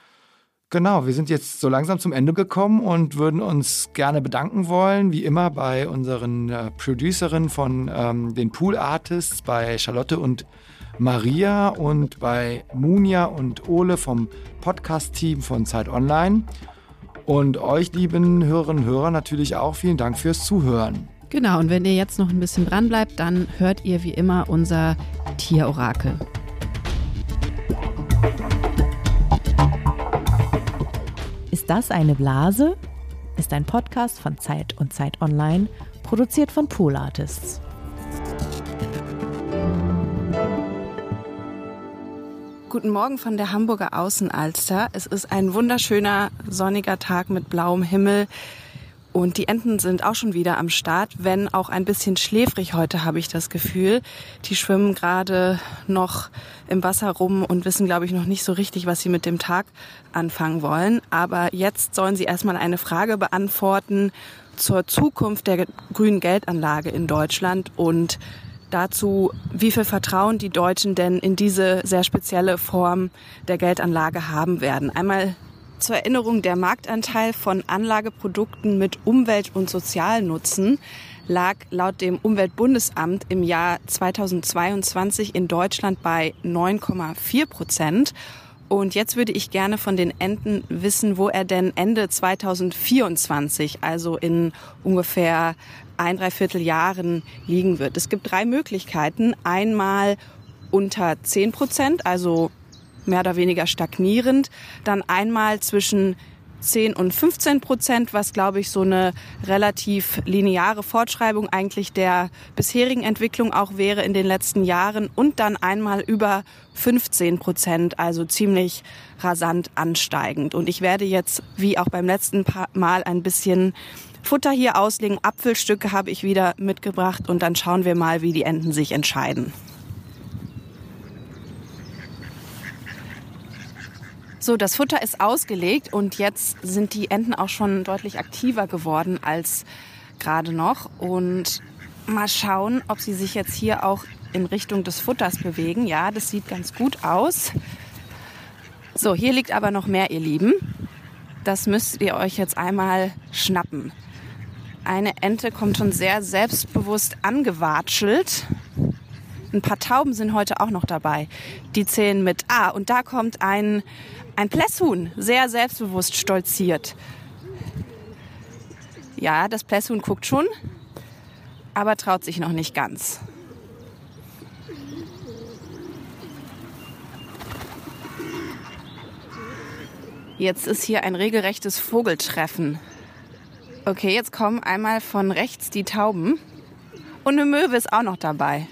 Genau, wir sind jetzt so langsam zum Ende gekommen und würden uns gerne bedanken wollen, wie immer bei unseren äh, Producerinnen von ähm, den Pool Artists, bei Charlotte und Maria und bei Munja und Ole vom Podcast-Team von Zeit Online. Und euch, lieben Hörerinnen und Hörer, natürlich auch vielen Dank fürs Zuhören. Genau, und wenn ihr jetzt noch ein bisschen dran bleibt, dann hört ihr wie immer unser Tierorakel. Das eine Blase? Ist ein Podcast von Zeit und Zeit Online, produziert von Pool Artists. Guten Morgen von der Hamburger Außenalster. Es ist ein wunderschöner sonniger Tag mit blauem Himmel. Und die Enten sind auch schon wieder am Start, wenn auch ein bisschen schläfrig heute, habe ich das Gefühl. Die schwimmen gerade noch im Wasser rum und wissen, glaube ich, noch nicht so richtig, was sie mit dem Tag anfangen wollen. Aber jetzt sollen sie erstmal eine Frage beantworten zur Zukunft der grünen Geldanlage in Deutschland und dazu, wie viel Vertrauen die Deutschen denn in diese sehr spezielle Form der Geldanlage haben werden. Einmal zur Erinnerung, der Marktanteil von Anlageprodukten mit Umwelt- und Sozialnutzen lag laut dem Umweltbundesamt im Jahr 2022 in Deutschland bei 9,4 Prozent. Und jetzt würde ich gerne von den Enten wissen, wo er denn Ende 2024, also in ungefähr ein, dreiviertel Jahren liegen wird. Es gibt drei Möglichkeiten. Einmal unter 10 Prozent, also mehr oder weniger stagnierend. Dann einmal zwischen 10 und 15 Prozent, was glaube ich so eine relativ lineare Fortschreibung eigentlich der bisherigen Entwicklung auch wäre in den letzten Jahren und dann einmal über 15 Prozent, also ziemlich rasant ansteigend. Und ich werde jetzt, wie auch beim letzten Mal, ein bisschen Futter hier auslegen. Apfelstücke habe ich wieder mitgebracht und dann schauen wir mal, wie die Enten sich entscheiden. So, das Futter ist ausgelegt und jetzt sind die Enten auch schon deutlich aktiver geworden als gerade noch. Und mal schauen, ob sie sich jetzt hier auch in Richtung des Futters bewegen. Ja, das sieht ganz gut aus. So, hier liegt aber noch mehr, ihr Lieben. Das müsst ihr euch jetzt einmal schnappen. Eine Ente kommt schon sehr selbstbewusst angewatschelt. Ein paar Tauben sind heute auch noch dabei. Die zählen mit. Ah, und da kommt ein ein Plässhuhn, sehr selbstbewusst stolziert. Ja, das Plässhuhn guckt schon, aber traut sich noch nicht ganz. Jetzt ist hier ein regelrechtes Vogeltreffen. Okay, jetzt kommen einmal von rechts die Tauben und eine Möwe ist auch noch dabei.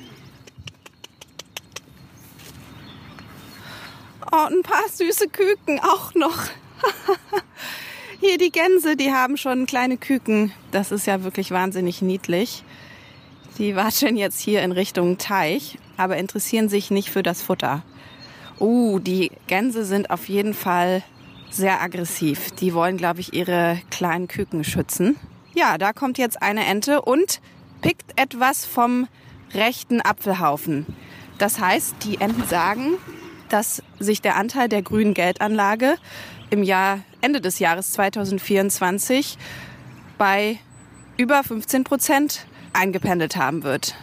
Oh, ein paar süße Küken auch noch. Hier die Gänse, die haben schon kleine Küken. Das ist ja wirklich wahnsinnig niedlich. Die watscheln jetzt hier in Richtung Teich, aber interessieren sich nicht für das Futter. Uh, die Gänse sind auf jeden Fall sehr aggressiv. Die wollen, glaube ich, ihre kleinen Küken schützen. Ja, da kommt jetzt eine Ente und pickt etwas vom rechten Apfelhaufen. Das heißt, die Enten sagen, dass sich der Anteil der grünen Geldanlage im Jahr Ende des Jahres 2024 bei über 15 Prozent eingependelt haben wird.